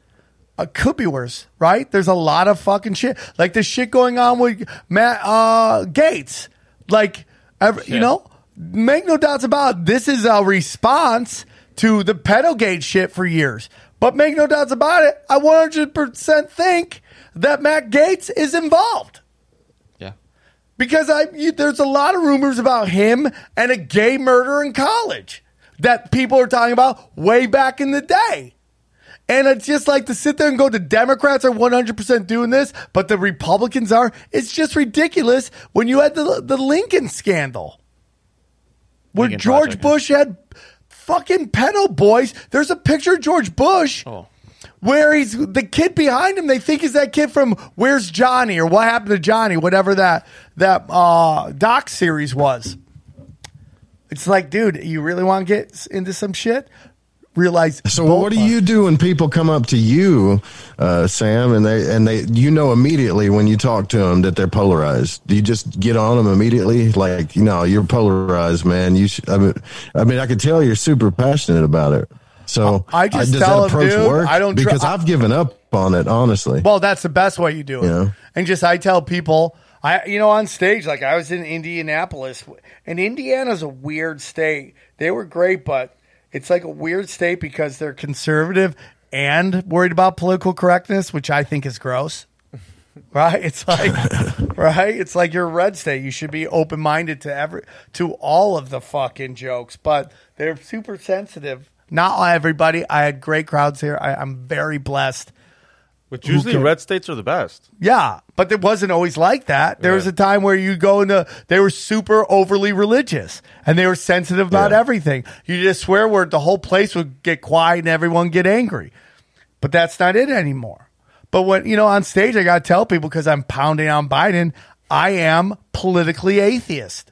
uh, could be worse, right? There's a lot of fucking shit, like the shit going on with Matt uh, Gaetz, like ev- you know, make no doubts about it, this is a response to the pedogate shit for years. But make no doubts about it, I 100% think that Matt Gaetz is involved. Because I you, there's a lot of rumors about him and a gay murder in college that people are talking about way back in the day. And it's just like to sit there and go, the Democrats are 100% doing this, but the Republicans are. It's just ridiculous when you had the, the Lincoln scandal where Lincoln George Project. Bush had fucking pedo boys. There's a picture of George Bush Oh. Where he's the kid behind him. They think is that kid from Where's Johnny or What Happened to Johnny, whatever that that uh, doc series was. It's like, dude, you really want to get into some shit? Realize. So what do you do when people come up to you, uh, Sam, and they and they you know immediately when you talk to them that they're polarized? Do you just get on them immediately? Like, you know, you're polarized, man. You should, I mean, I mean, I can tell you're super passionate about it. So I just does tell that 'em, approach dude, work? I don't tr- because I- I've given up on it, honestly. Well, that's the best way you do it. Yeah. And just I tell people, I you know on stage like I was in Indianapolis, and Indiana's a weird state. They were great, but it's like a weird state because they're conservative and worried about political correctness, which I think is gross. Right? It's like right? It's like you're a red state. You should be open minded to every to all of the fucking jokes, but they're super sensitive. Not everybody. I had great crowds here. I, I'm very blessed. Which usually red states are the best. Yeah, but it wasn't always like that. There was a time where you go into they were super overly religious and they were sensitive about Yeah. everything. You just swear word, the whole place would get quiet and everyone get angry. But that's not it anymore. But when you know on stage, I gotta tell people because I'm pounding on Biden. I am politically atheist.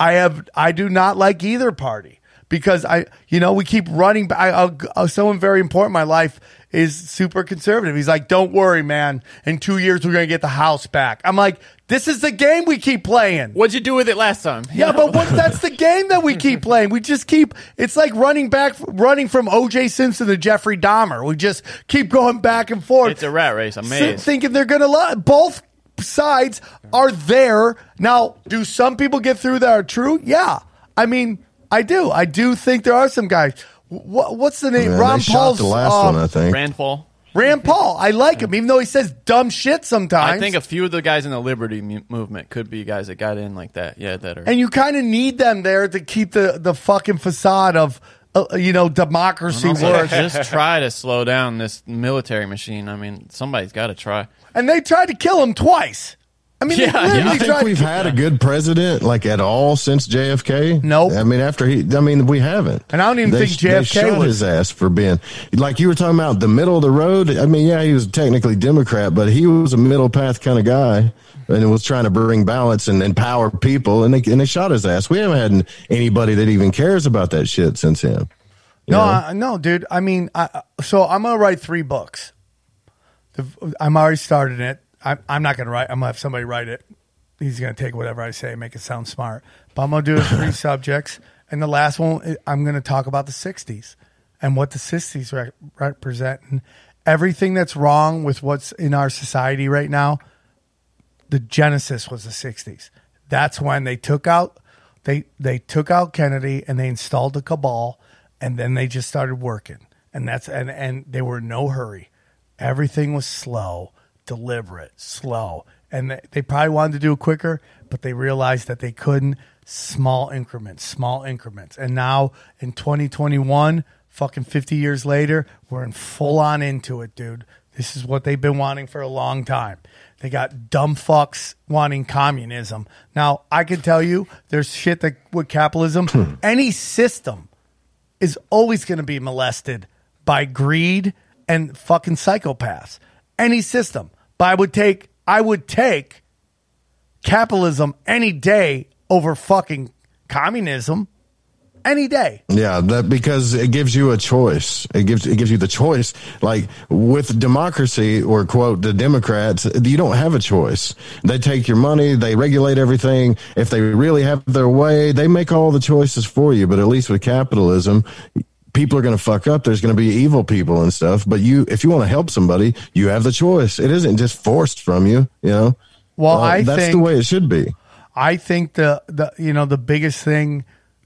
I have I do not like either party because I you know we keep running back. I, I, uh, someone very important in my life is super conservative. He's like, "Don't worry, man. In two years, we're gonna get the house back." I'm like, "This is the game we keep playing." What'd you do with it last time? Yeah, but what, that's the game that we keep playing. We just keep. It's like running back, running from O.J. Simpson to Jeffrey Dahmer. We just keep going back and forth. It's a rat race. I'm amazed. thinking they're gonna lie. Both sides are there now. Do some people get through that are true? Yeah, I mean, I do. I do think there are some guys. What, what's the name? Yeah, Ron they shot Paul's the last um, one, I think. Rand Paul. Rand Paul. I like him, even though he says dumb shit sometimes. I think a few of the guys in the liberty mu- movement could be guys that got in like that. Yeah, that are. and you kind of need them there to keep the the fucking facade of uh, you know democracy Also, work. just try to slow down this military machine. I mean, somebody's got to try. and they tried to kill him twice. I mean, Yeah, they yeah. literally You think tried we've to- had a good president like at all since JFK? Nope. I mean, after he, I mean, we haven't. And I don't even They- think they JFK shot was- his ass for being like you were talking about the middle of the road. I mean, yeah, he was technically Democrat, but he was a middle path kind of guy. And was trying to bring balance and empower people, and they and they shot his ass. We haven't had anybody that even cares about that shit since him. No. I, no, dude. I mean, I, so I'm gonna write three books. I'm already started it. I'm, I'm not gonna write. I'm gonna have somebody write it. He's gonna take whatever I say and make it sound smart. But I'm gonna do three subjects, and the last one I'm gonna talk about the '60s and what the '60s re- represent and everything that's wrong with what's in our society right now. The genesis was the '60s. That's when they took out they they took out Kennedy and they installed the cabal, and then they just started working. And that's and and they were in no hurry. Everything was slow, deliberate, slow, and they, probably wanted to do it quicker, but they realized that they couldn't. Small increments, small increments, and now in 2021, fucking 50 years later, we're in full on into it, dude. This is what they've been wanting for a long time. They got dumb fucks wanting communism. Now, I can tell you there's shit that with capitalism, hmm. any system is always going to be molested by greed and fucking psychopaths. Any system. But I would take I would take capitalism any day over fucking communism any day. Yeah, that because it gives you a choice. It gives it gives you the choice. Like with democracy or quote the Democrats, you don't have a choice. They take your money, they regulate everything. If they really have their way, they make all the choices for you. But at least with capitalism, people are going to fuck up. There's going to be evil people and stuff. But you, if you want to help somebody, you have the choice. It isn't just forced from you. You know. Well, I that's think the way it should be. I think the the you know the biggest thing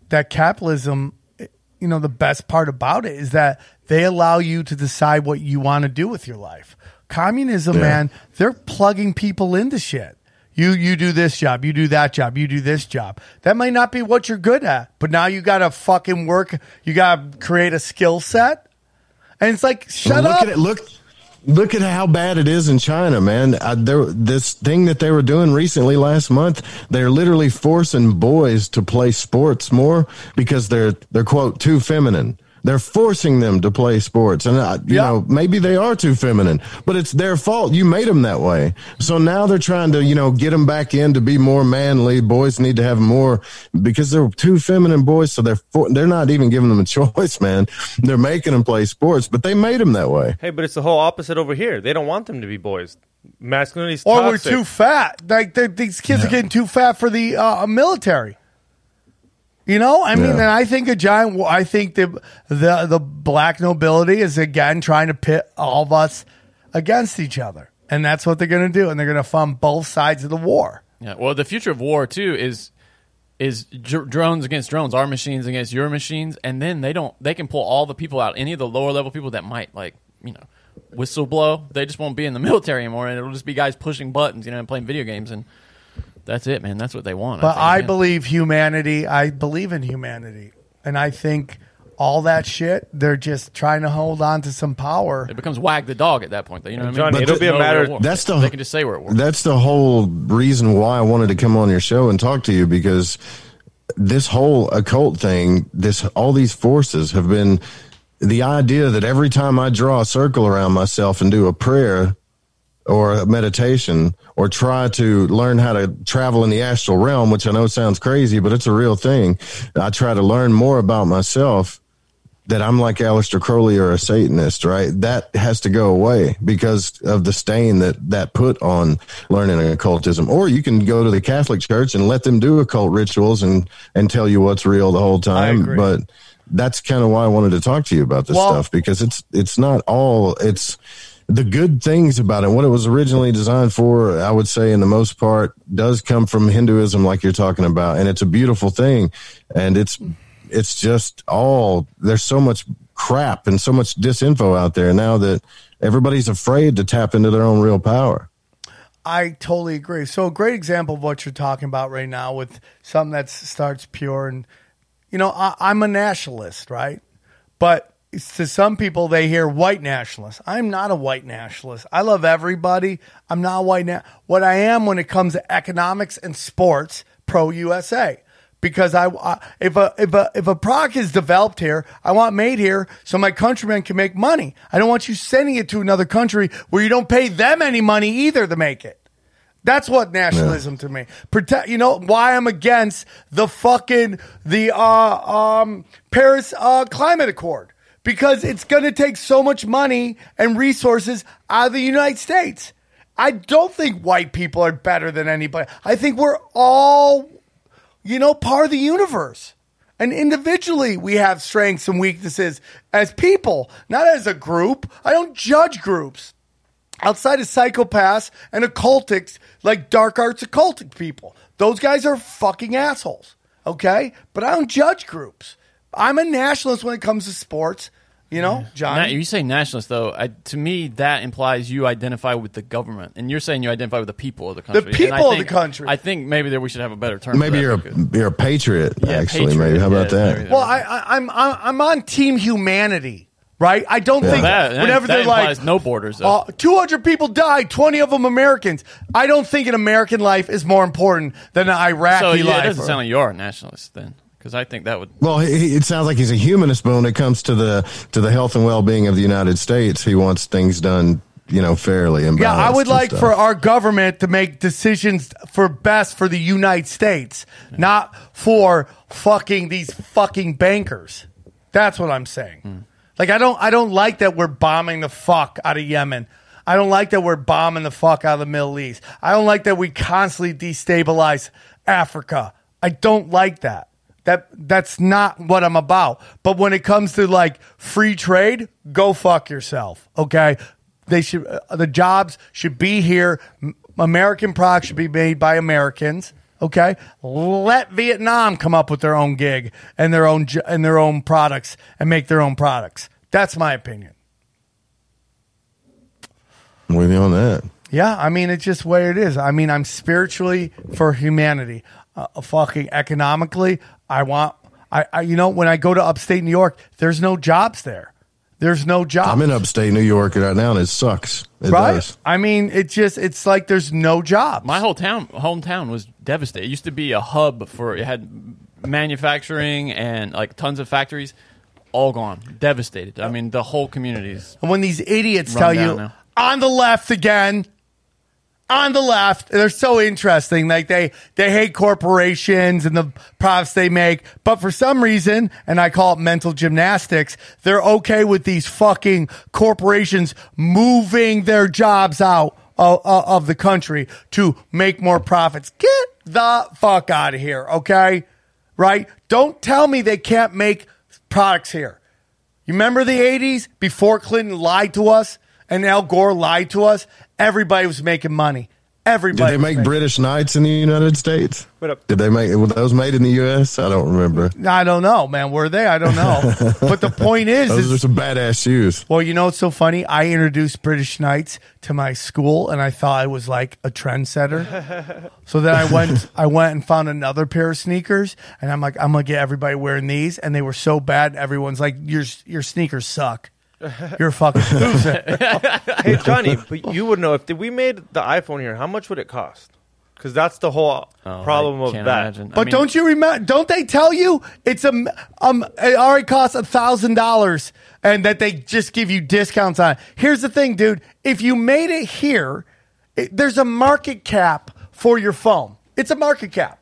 that capitalism you know the best part about it is that they allow you to decide what you want to do with your life. Communism, Yeah. man, they're plugging people into shit. You you do this job, you do that job, you do this job. That might not be what you're good at, but now you got to fucking work. You got to create a skill set, and it's like shut look up. At it, look, look at how bad it is in China, man. I, there, this thing that they were doing recently last month, they're literally forcing boys to play sports more because they're they're quote too feminine. They're forcing them to play sports, and uh, you Yeah. know maybe they are too feminine, but it's their fault. You made them that way, so now they're trying to you know get them back in to be more manly. Boys need to have more because they're too feminine boys, so they're for, they're not even giving them a choice, man. They're making them play sports, but they made them that way. Hey, but it's the whole opposite over here. They don't want them to be boys. Masculinity's or we're too fat. Like these kids are getting too fat for the uh, military. You know, I mean, Yeah. and I think a giant. I think the the the black nobility is again trying to pit all of us against each other, and that's what they're going to do, and they're going to fund both sides of the war. Yeah. Well, the future of war too is is dr- drones against drones, our machines against your machines, and then they don't they can pull all the people out, any of the lower level people that might like you know whistle blow. They just won't be in the military anymore, and it'll just be guys pushing buttons, you know, and playing video games, and that's it, man. That's what they want. But think, I believe humanity. I believe in humanity, and I think all that shit. They're just trying to hold on to some power. it becomes wag the dog at that point. Though, you know what I Johnny, mean? it'll be a matter- real war. That's the- they can just say we're at war. That's the whole reason why I wanted to come on your show and talk to you because this whole occult thing, this all these forces have been the idea that every time I draw a circle around myself and do a prayer, or meditation or try to learn how to travel in the astral realm, which I know sounds crazy, but it's a real thing. I try to learn more about myself that I'm like Aleister Crowley or a Satanist, right? That has to go away because of the stain that that put on learning occultism. Or you can go to the Catholic Church and let them do occult rituals and and tell you what's real the whole time. But that's kind of why I wanted to talk to you about this Well- stuff because it's it's not all it's the good things about it. What it was originally designed for, I would say, in the most part, does come from Hinduism, like you're talking about, and it's a beautiful thing. And it's it's just all there's so much crap and so much disinfo out there now that everybody's afraid to tap into their own real power. I totally agree. So a great example of what you're talking about right now with something that starts pure and you know, I, I'm a nationalist, right? But to some people, they hear white nationalist. I'm not a white nationalist. I love everybody. I'm not white. Na- what I am when it comes to economics and sports, pro USA. Because I, I if a if a if a product is developed here, I want made here so my countrymen can make money. I don't want you sending it to another country where you don't pay them any money either to make it. That's what nationalism to me. Protect. You know why I'm against the fucking the uh, um, Paris uh, Climate Accord because it's going to take so much money and resources out of the United States. I don't think white people are better than anybody. I think we're all, you know, part of the universe. And individually, we have strengths and weaknesses as people, not as a group. I don't judge groups outside of psychopaths and occultics like dark arts occultic people. Those guys are fucking assholes. Okay? But I don't judge groups. I'm a nationalist when it comes to sports. You know, John. Na- you say nationalist though. I, to me, that implies you identify with the government, and you're saying you identify with the people of the country. And I people of think- the country. I think maybe that we should have a better term. for Maybe that you're a you're a patriot, Yeah, actually. patriot, Maybe how about yeah, that? maybe well, I, I, I'm I'm I'm on team humanity, right? I don't think that, that, whenever that they're implies like no borders. Though. Uh, 200 people died, 20 of them Americans. I don't think an American life is more important than an Iraqi so yeah, life. it doesn't sound like you are a nationalist then, because I think that would. Well, he, he- it sounds like he's a humanist, but when it comes to the to the health and well being of the United States, he wants things done, you know, fairly and yeah, I would like stuff. for our government to make decisions for best for the United States, not for fucking these fucking bankers. That's what I'm saying. Hmm. Like I don't I don't like that we're bombing the fuck out of Yemen. I don't like that we're bombing the fuck out of the Middle East. I don't like that we constantly destabilize Africa. I don't like that. That that's not what I'm about. But when it comes to like free trade, go fuck yourself. Okay? They should uh, the jobs should be here. American products should be made by Americans. Okay? Let Vietnam come up with their own gig and their own and their own products and make their own products. That's my opinion. With you on that. Yeah, I mean it's just the way it is. I mean I'm spiritually for humanity, uh, fucking economically. I want. I, I you know when I go to upstate New York, there's no jobs there. There's no jobs. I'm in upstate New York right now, and it sucks. It right. does. I mean it just it's like there's no jobs. My whole town, hometown, was devastated. It used to be a hub for it had manufacturing and like tons of factories, all gone, devastated. I mean, the whole community's. And when these idiots tell you now. on the left again, on the left, they're so interesting. Like they they hate corporations and the profits they make, but for some reason, and I call it mental gymnastics, they're okay with these fucking corporations moving their jobs out of, of the country to make more profits. Get the fuck out of here, okay? Right? Don't tell me they can't make products here. You remember the 80s before Clinton lied to us and Al Gore lied to us? Everybody was making money. Everybody. Did they make British Knights in the United States? What up? Did they make were those made in the U.S.? I don't remember. I don't know, man. Were they? I don't know. but the point is, Those is are some badass shoes. well, you know what's so funny? I introduced British Knights to my school, and I thought I was like a trendsetter. so then I went, I went and found another pair of sneakers, and I'm like, I'm gonna get everybody wearing these, and they were so bad. Everyone's like, your your sneakers suck. You're a fucking loser. Hey Johnny, but you would know if we made the iPhone here, how much would it cost? Because that's the whole Oh, problem I of can't that. imagine. I But mean, don't you remember? Don't they tell you it's a um? It already costs a thousand dollars, and that they just give you discounts on it. Here's the thing, dude. If you made it here, it- there's a market cap for your phone. It's a market cap.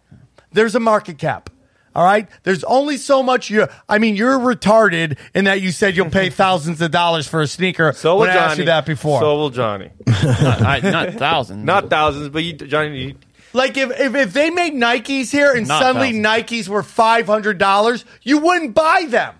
There's a market cap. All right. There's only so much you. I mean, you're retarded in that you said you'll pay thousands of dollars for a sneaker. So will when I Johnny. asked you that before. So will Johnny. not, I, not thousands. Not thousands, but you, Johnny. You, like if, if if they made Nikes here and Not suddenly Nikes were five hundred dollars, you wouldn't buy them.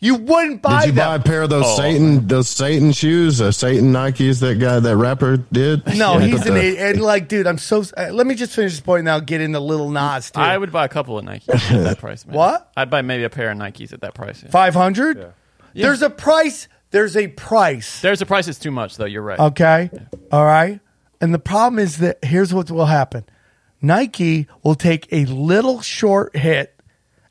You wouldn't buy Did you them. buy a pair of those Oh. Satan those Satan shoes, uh, Satan Nikes that guy that rapper did? no, Yeah, he's an the- And like, dude, I'm so. Uh, let me just finish this point. Now get into Little Nas too. I would buy a couple of Nikes at that price. Man. What? I'd buy maybe a pair of Nikes at that price. yeah. five hundred. There's a price. There's a price. There's a price It's too much though. You're right. Okay. All right. And the problem is that here's what will happen Nike will take a little short hit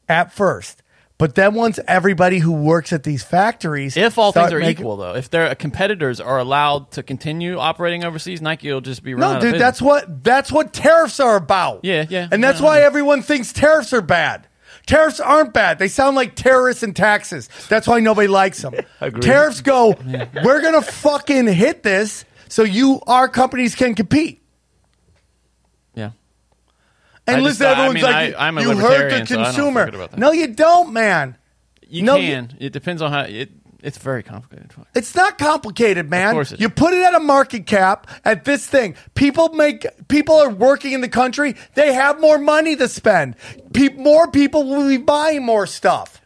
at first. But then once everybody who works at these factories, If all things are making- equal, though, if their competitors are allowed to continue operating overseas, Nike will just be run no, dude, that's what that's what tariffs are about. Yeah, yeah. and that's why everyone thinks tariffs are bad. Tariffs aren't bad. They sound like terrorists and taxes. That's why nobody likes them. Tariffs go, we're gonna fucking hit this so you our companies can compete. And I listen, just- I everyone's mean, like, I- I'm a you hurt the so I consumer. about that. no, you don't, man. You No, can. It depends on how it. It's very complicated. It's not complicated, man. course it you put it at a market cap at this thing. People make people are working in the country. They have more money to spend. Pe- more people will be buying more stuff.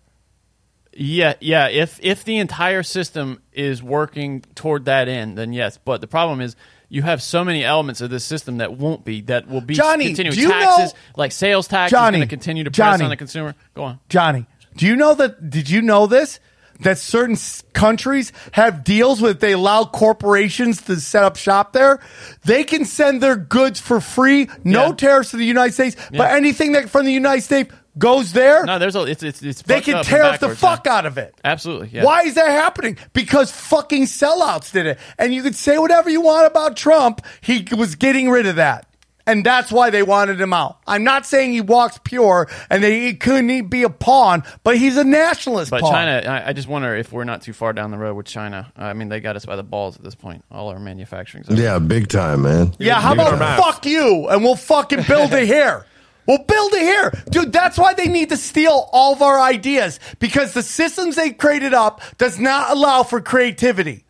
Yeah, yeah. If if the entire system is working toward that end, then yes. But the problem is you have so many elements of this system that won't be that will be Johnny, continuing do you taxes know- like sales tax Johnny, is going to continue to press Johnny. on the consumer. Go on. Johnny, do you know that? Did you know this? That certain s- countries have deals with they allow corporations to set up shop there. They can send their goods for free, no Yeah. tariffs to the United States, but anything that from the United States goes there, No, there's a it's it's, it's they can up and the fuck yeah. out of it. Absolutely. Yeah. Why is that happening? Because fucking sellouts did it. And you could say whatever you want about Trump. He was getting rid of that. And that's why they wanted him out. I'm not saying he walks pure and they, he couldn't be a pawn, but he's a nationalist But pawn. China, I, I just wonder if we're not too far down the road with China. I mean, they got us by the balls at this point. All our manufacturing. Yeah, big time, man. yeah, how about time. fuck you and we'll fucking build it here. We'll build it here. Dude, that's why they need to steal all of our ideas because the systems they created up does not allow for creativity.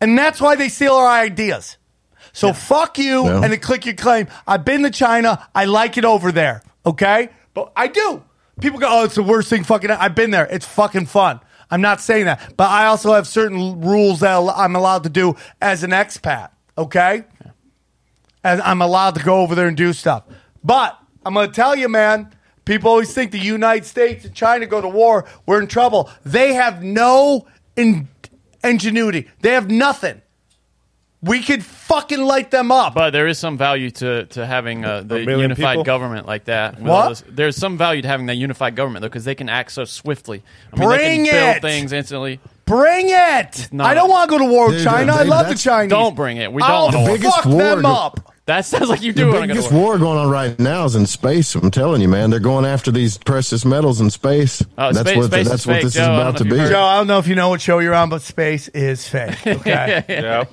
And that's why they steal our ideas. So fuck you Yeah. and then click your claim. I've been to China. I like it over there. Okay? But I do. People go, oh, it's the worst thing fucking. I've been there. It's fucking fun. I'm not saying that. But I also have certain rules that I'm allowed to do as an expat. Okay? And I'm allowed to go over there and do stuff. But I'm going to tell you, man, people always think the United States and China go to war, we're in trouble. They have no in- ingenuity, they have nothing. We could fucking light them up. But there is some value to, to having uh, the million unified people? government like that. With What? all this- there's some value to having that unified government though, because they can act so swiftly. I mean, Bring they can it! build things instantly. Bring it! not- I don't want to go to war with Dude, China. I they- love the that's- Chinese. Don't bring it. We don't I'll wanna war. biggest fuck war them go- up. That sounds like you do The want to go biggest war. war going on right now is in space. I'm telling you, man. They're going after these precious metals in space. Oh, that's space- what space is that's what fake, this Joe. is about to be. you've heard. Joe, I don't know if you know what show you're on, but space is fake. Okay. yeah.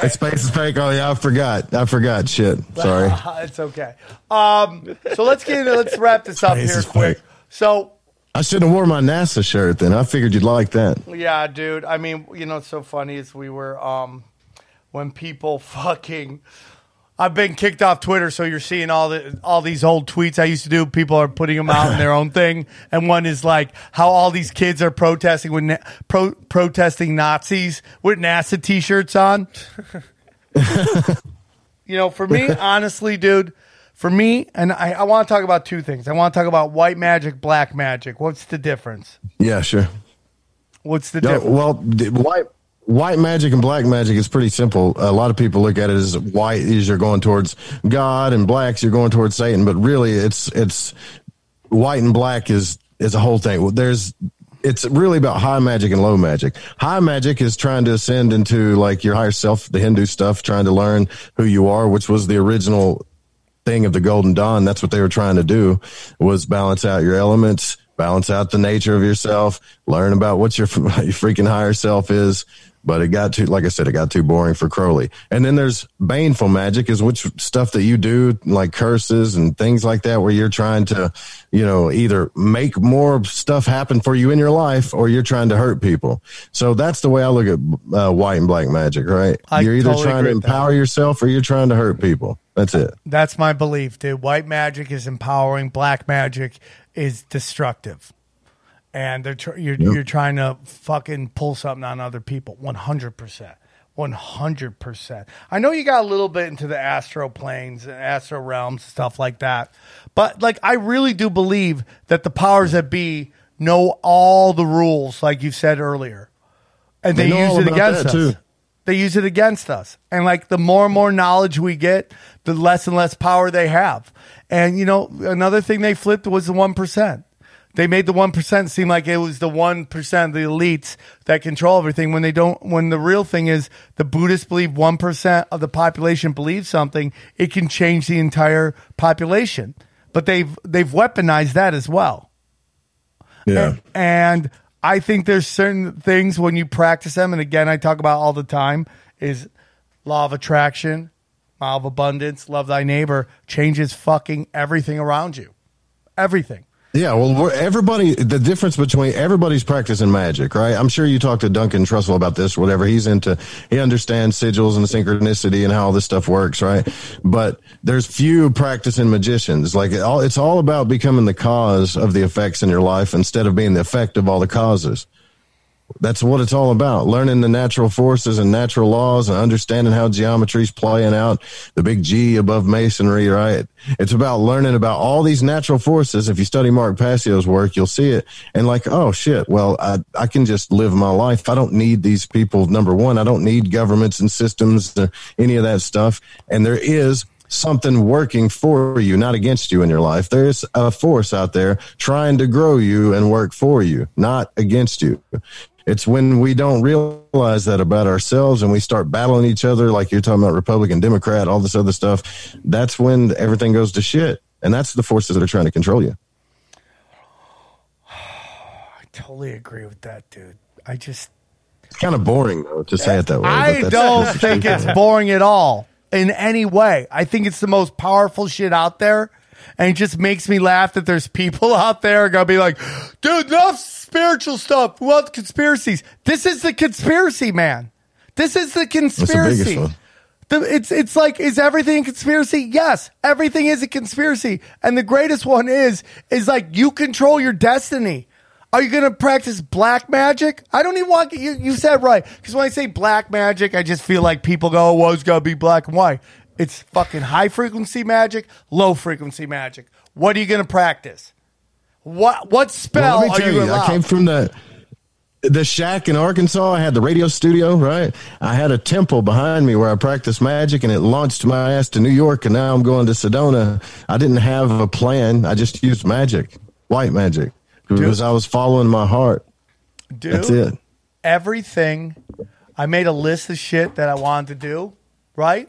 Hey, Space is fake. Oh yeah, I forgot. I forgot. Shit. Sorry. it's okay. Um, so let's get into, let's wrap this up Space here is quick. fake. So I shouldn't have worn my NASA shirt then. I figured you'd like that. Yeah, dude. I mean, you know, it's so funny is we were um when people fucking. I've been kicked off Twitter, so you're seeing all the all these old tweets I used to do. People are putting them out in their own thing, and one is like how all these kids are protesting with na- pro- protesting Nazis with NASA T-shirts on. you know, for me, honestly, dude, for me, and I, I want to talk about two things. I want to talk about white magic, black magic. What's the difference? Yeah, sure. What's the No, difference? well, white white magic and black magic is pretty simple. A lot of people look at it as white is you're going towards God and blacks you're going towards Satan, but really it's it's white and black is is a whole thing. There's it's really about high magic and low magic. High magic is trying to ascend into like your higher self, the Hindu stuff, trying to learn who you are, which was the original thing of the golden dawn that's what they were trying to do was balance out your elements balance out the nature of yourself learn about what your, your freaking higher self is but it got too, like I said, it got too boring for Crowley. And then there's baneful magic is which stuff that you do like curses and things like that, where you're trying to, you know, either make more stuff happen for you in your life or you're trying to hurt people. So that's the way I look at uh, white and black magic, right? I you're either totally trying to empower yourself or you're trying to hurt people. That's it. That's my belief, dude. White magic is empowering. Black magic is destructive, and they're tr- you're you're trying to fucking pull something on other people. One hundred percent. One hundred percent. I know you got a little bit into the astro planes and astro realms stuff like that, but like I really do believe that the powers that be know all the rules, like you said earlier, and they, They use it against us. too. They use it against us. And like the more and more knowledge we get, the less and less power they have. And you know, another thing they flipped was the 1%. They made the 1% seem like it was the 1% the elites that control everything when they don't when the real thing is the Buddhists believe 1% of the population believes something, it can change the entire population. But they've they've weaponized that as well. Yeah. And I think there's certain things when you practice them, and again, I talk about all the time, is law of attraction, law of abundance, love thy neighbor, changes fucking everything around you. Everything. Yeah, well, everybody, the difference between everybody's practicing magic, right? I'm sure you talked to Duncan Trussell about this, whatever. He's into, he understands sigils and synchronicity and how all this stuff works, right? But there's few practicing magicians. Like, it all, it's all about becoming the cause of the effects in your life instead of being the effect of all the causes. That's what it's all about. Learning the natural forces and natural laws and understanding how geometry's playing out, the big G above masonry, right? It's about learning about all these natural forces. If you study Mark Passio's work, you'll see it. And like, oh shit, well, I, I can just live my life. I don't need these people. Number one, I don't need governments and systems or any of that stuff. And there is something working for you, not against you in your life. There's a force out there trying to grow you and work for you, not against you. It's when we don't realize that about ourselves and we start battling each other, like you're talking about Republican, Democrat, all this other stuff. That's when everything goes to shit. And that's the forces that are trying to control you. I totally agree with that, dude. I just, It's kind of boring though to say it that way. I don't think it's boring at all in any way. I think it's the most powerful shit out there. And it just makes me laugh that there's people out there gonna be like, dude, enough spiritual stuff. We want conspiracies. This is the conspiracy, man. This is the conspiracy. The, it's it's like is everything a conspiracy? Yes, everything is a conspiracy, and the greatest one is is like you control your destiny. Are you going to practice black magic? I don't even want you. You said right because when I say black magic, I just feel like people go, "Oh, well, it's got to be black and white." It's fucking high frequency magic, low frequency magic. What are you going to practice? What what spell Well, let me are you, you, I came from the the shack in Arkansas. I had the radio studio, right? I had a temple behind me where I practiced magic, and it launched my ass to New York. And now I'm going to Sedona. I didn't have a plan. I just used magic, white magic, because I was following my heart. Dude, That's it. everything. I made a list of shit that I wanted to do, right?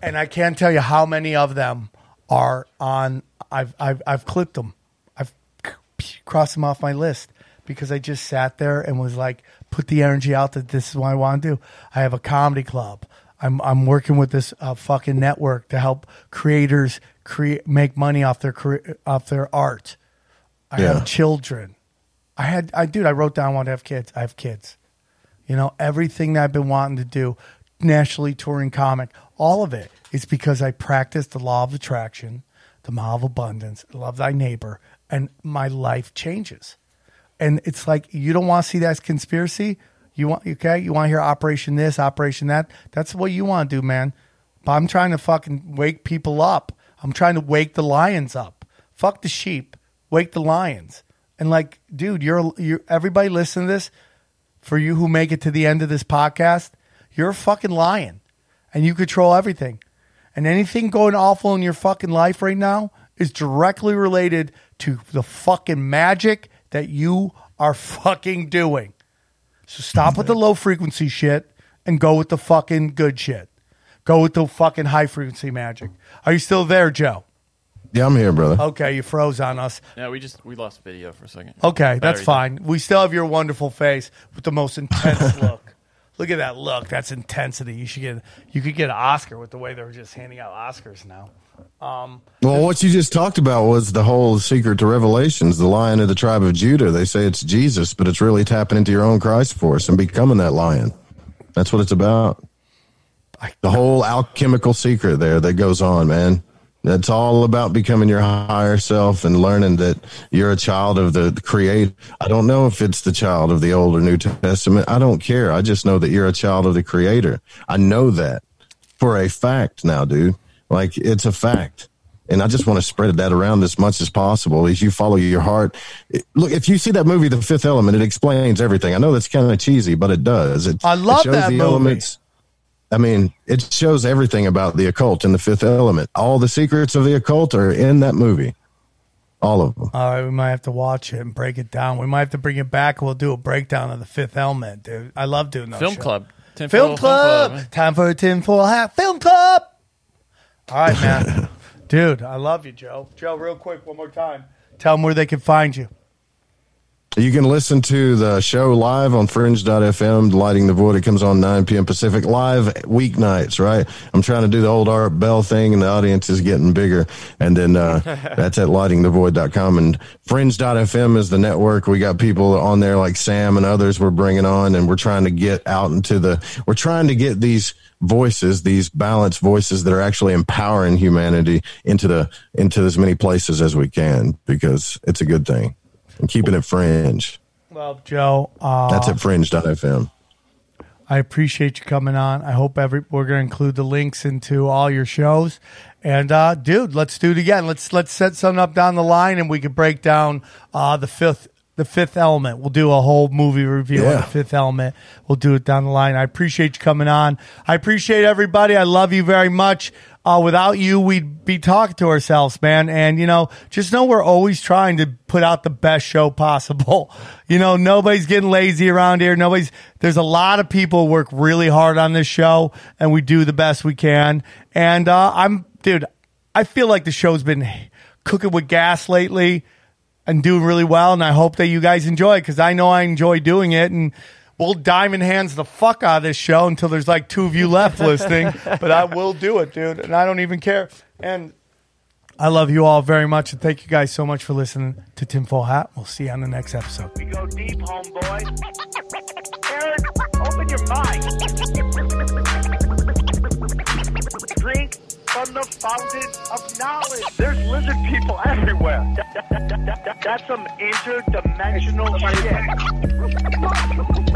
And I can't tell you how many of them are on. I've I've I've clicked them. I've them off my list because I just sat there and was like, put the energy out that this is what I want to do. I have a comedy club. I'm I'm working with this uh, fucking network to help creators create make money off their career, off their art. I Yeah. have children. I had I dude, I wrote down I want to have kids. I have kids. You know, everything that I've been wanting to do, nationally touring comic, all of it is because I practiced the law of attraction, the law of abundance, love thy neighbor, and my life changes. And it's like you don't want to see that as conspiracy. You want okay, you want to hear operation this, operation that. That's what you want to do, man. But I'm trying to fucking wake people up. I'm trying to wake the lions up. Fuck the sheep. Wake the lions. And like, dude, you're you're everybody listen to this. For you who make it to the end of this podcast, you're a fucking lion. And you control everything. And anything going awful in your fucking life right now is directly related to the fucking magic that you are fucking doing. So stop with the low frequency shit and go with the fucking good shit. Go with the fucking high frequency magic. Are you still there, Joe? Yeah, I'm here, brother. Okay, you froze on us. Yeah, we just we lost video for a second. Okay, that's Battery fine. We still have your wonderful face with the most intense look. Look at that look. That's intensity. You should get. You could get an Oscar with the way they're just handing out Oscars now. Um, Well, what you just talked about was the whole secret to Revelations, the lion of the tribe of Judah. They say it's Jesus, but it's really tapping into your own Christ force and becoming that lion. That's what it's about. The whole alchemical secret there that goes on, man. That's all about becoming your higher self and learning that you're a child of the, the creator. I don't know if it's the child of the Old or New Testament. I don't care. I just know that you're a child of the creator. I know that for a fact now, dude. Like it's a fact. And I just want to spread that around as much as possible as you follow your heart. It- look, if you see that movie, The Fifth Element, it explains everything. I know that's kind of cheesy, but it does. It, I love it shows that the movie. elements. I mean, it shows everything about the occult in The Fifth Element. All the secrets of the occult are in that movie. All of them. all right, we might have to watch it and break it down. We might have to bring it back. We'll do a breakdown of the Fifth Element, dude. I love doing those. Film shows. club. Tinfoil Film club. man. Time for a tinfoil hat. Film club. All right, man. Dude, I love you, Joe. Joe, real quick, one more time. Tell them where they can find you. You can listen to the show live on fringe.fm, Lighting the Void. It comes on 9 p.m. Pacific live weeknights, right? I'm trying to do the old Art Bell thing and the audience is getting bigger. And then, uh, that's at lightingthevoid.com and fringe.fm is the network. We got people on there like Sam and others we're bringing on and we're trying to get out into the, we're trying to get these voices, these balanced voices that are actually empowering humanity into the, into as many places as we can because it's a good thing and keeping it fringe. Well, Joe, uh, That's at fringe.fm. I appreciate you coming on. I hope every we're going to include the links into all your shows. And uh, dude, let's do it again. Let's let's set something up down the line, and we can break down uh, the fifth the fifth element. We'll do a whole movie review on the fifth element. We'll do it down the line. I appreciate you coming on. I appreciate everybody. I love you very much. Uh, without you, we'd be talking to ourselves, man. And you know, just know we're always trying to put out the best show possible. You know, nobody's getting lazy around here. Nobody's. There's a lot of people work really hard on this show, and we do the best we can. And uh, I'm, dude. I feel like the show's been cooking with gas lately and doing really well. And I hope that you guys enjoy it because I know I enjoy doing it. And we'll diamond hands the fuck out of this show until there's like two of you left listening. But I will do it, dude. And I don't even care. And I love you all very much. And thank you guys so much for listening to Tinfoil Hat. We'll see you on the next episode. We go deep, homeboy. Aaron, open your mind. Drink from the fountain of knowledge. There's lizard people everywhere. That- that- that- that- that- that's some interdimensional shit.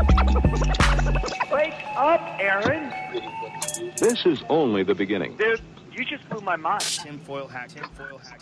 Wake up, Aaron. This is only the beginning. Dude, you just blew my mind. Tinfoil hat, tinfoil hat.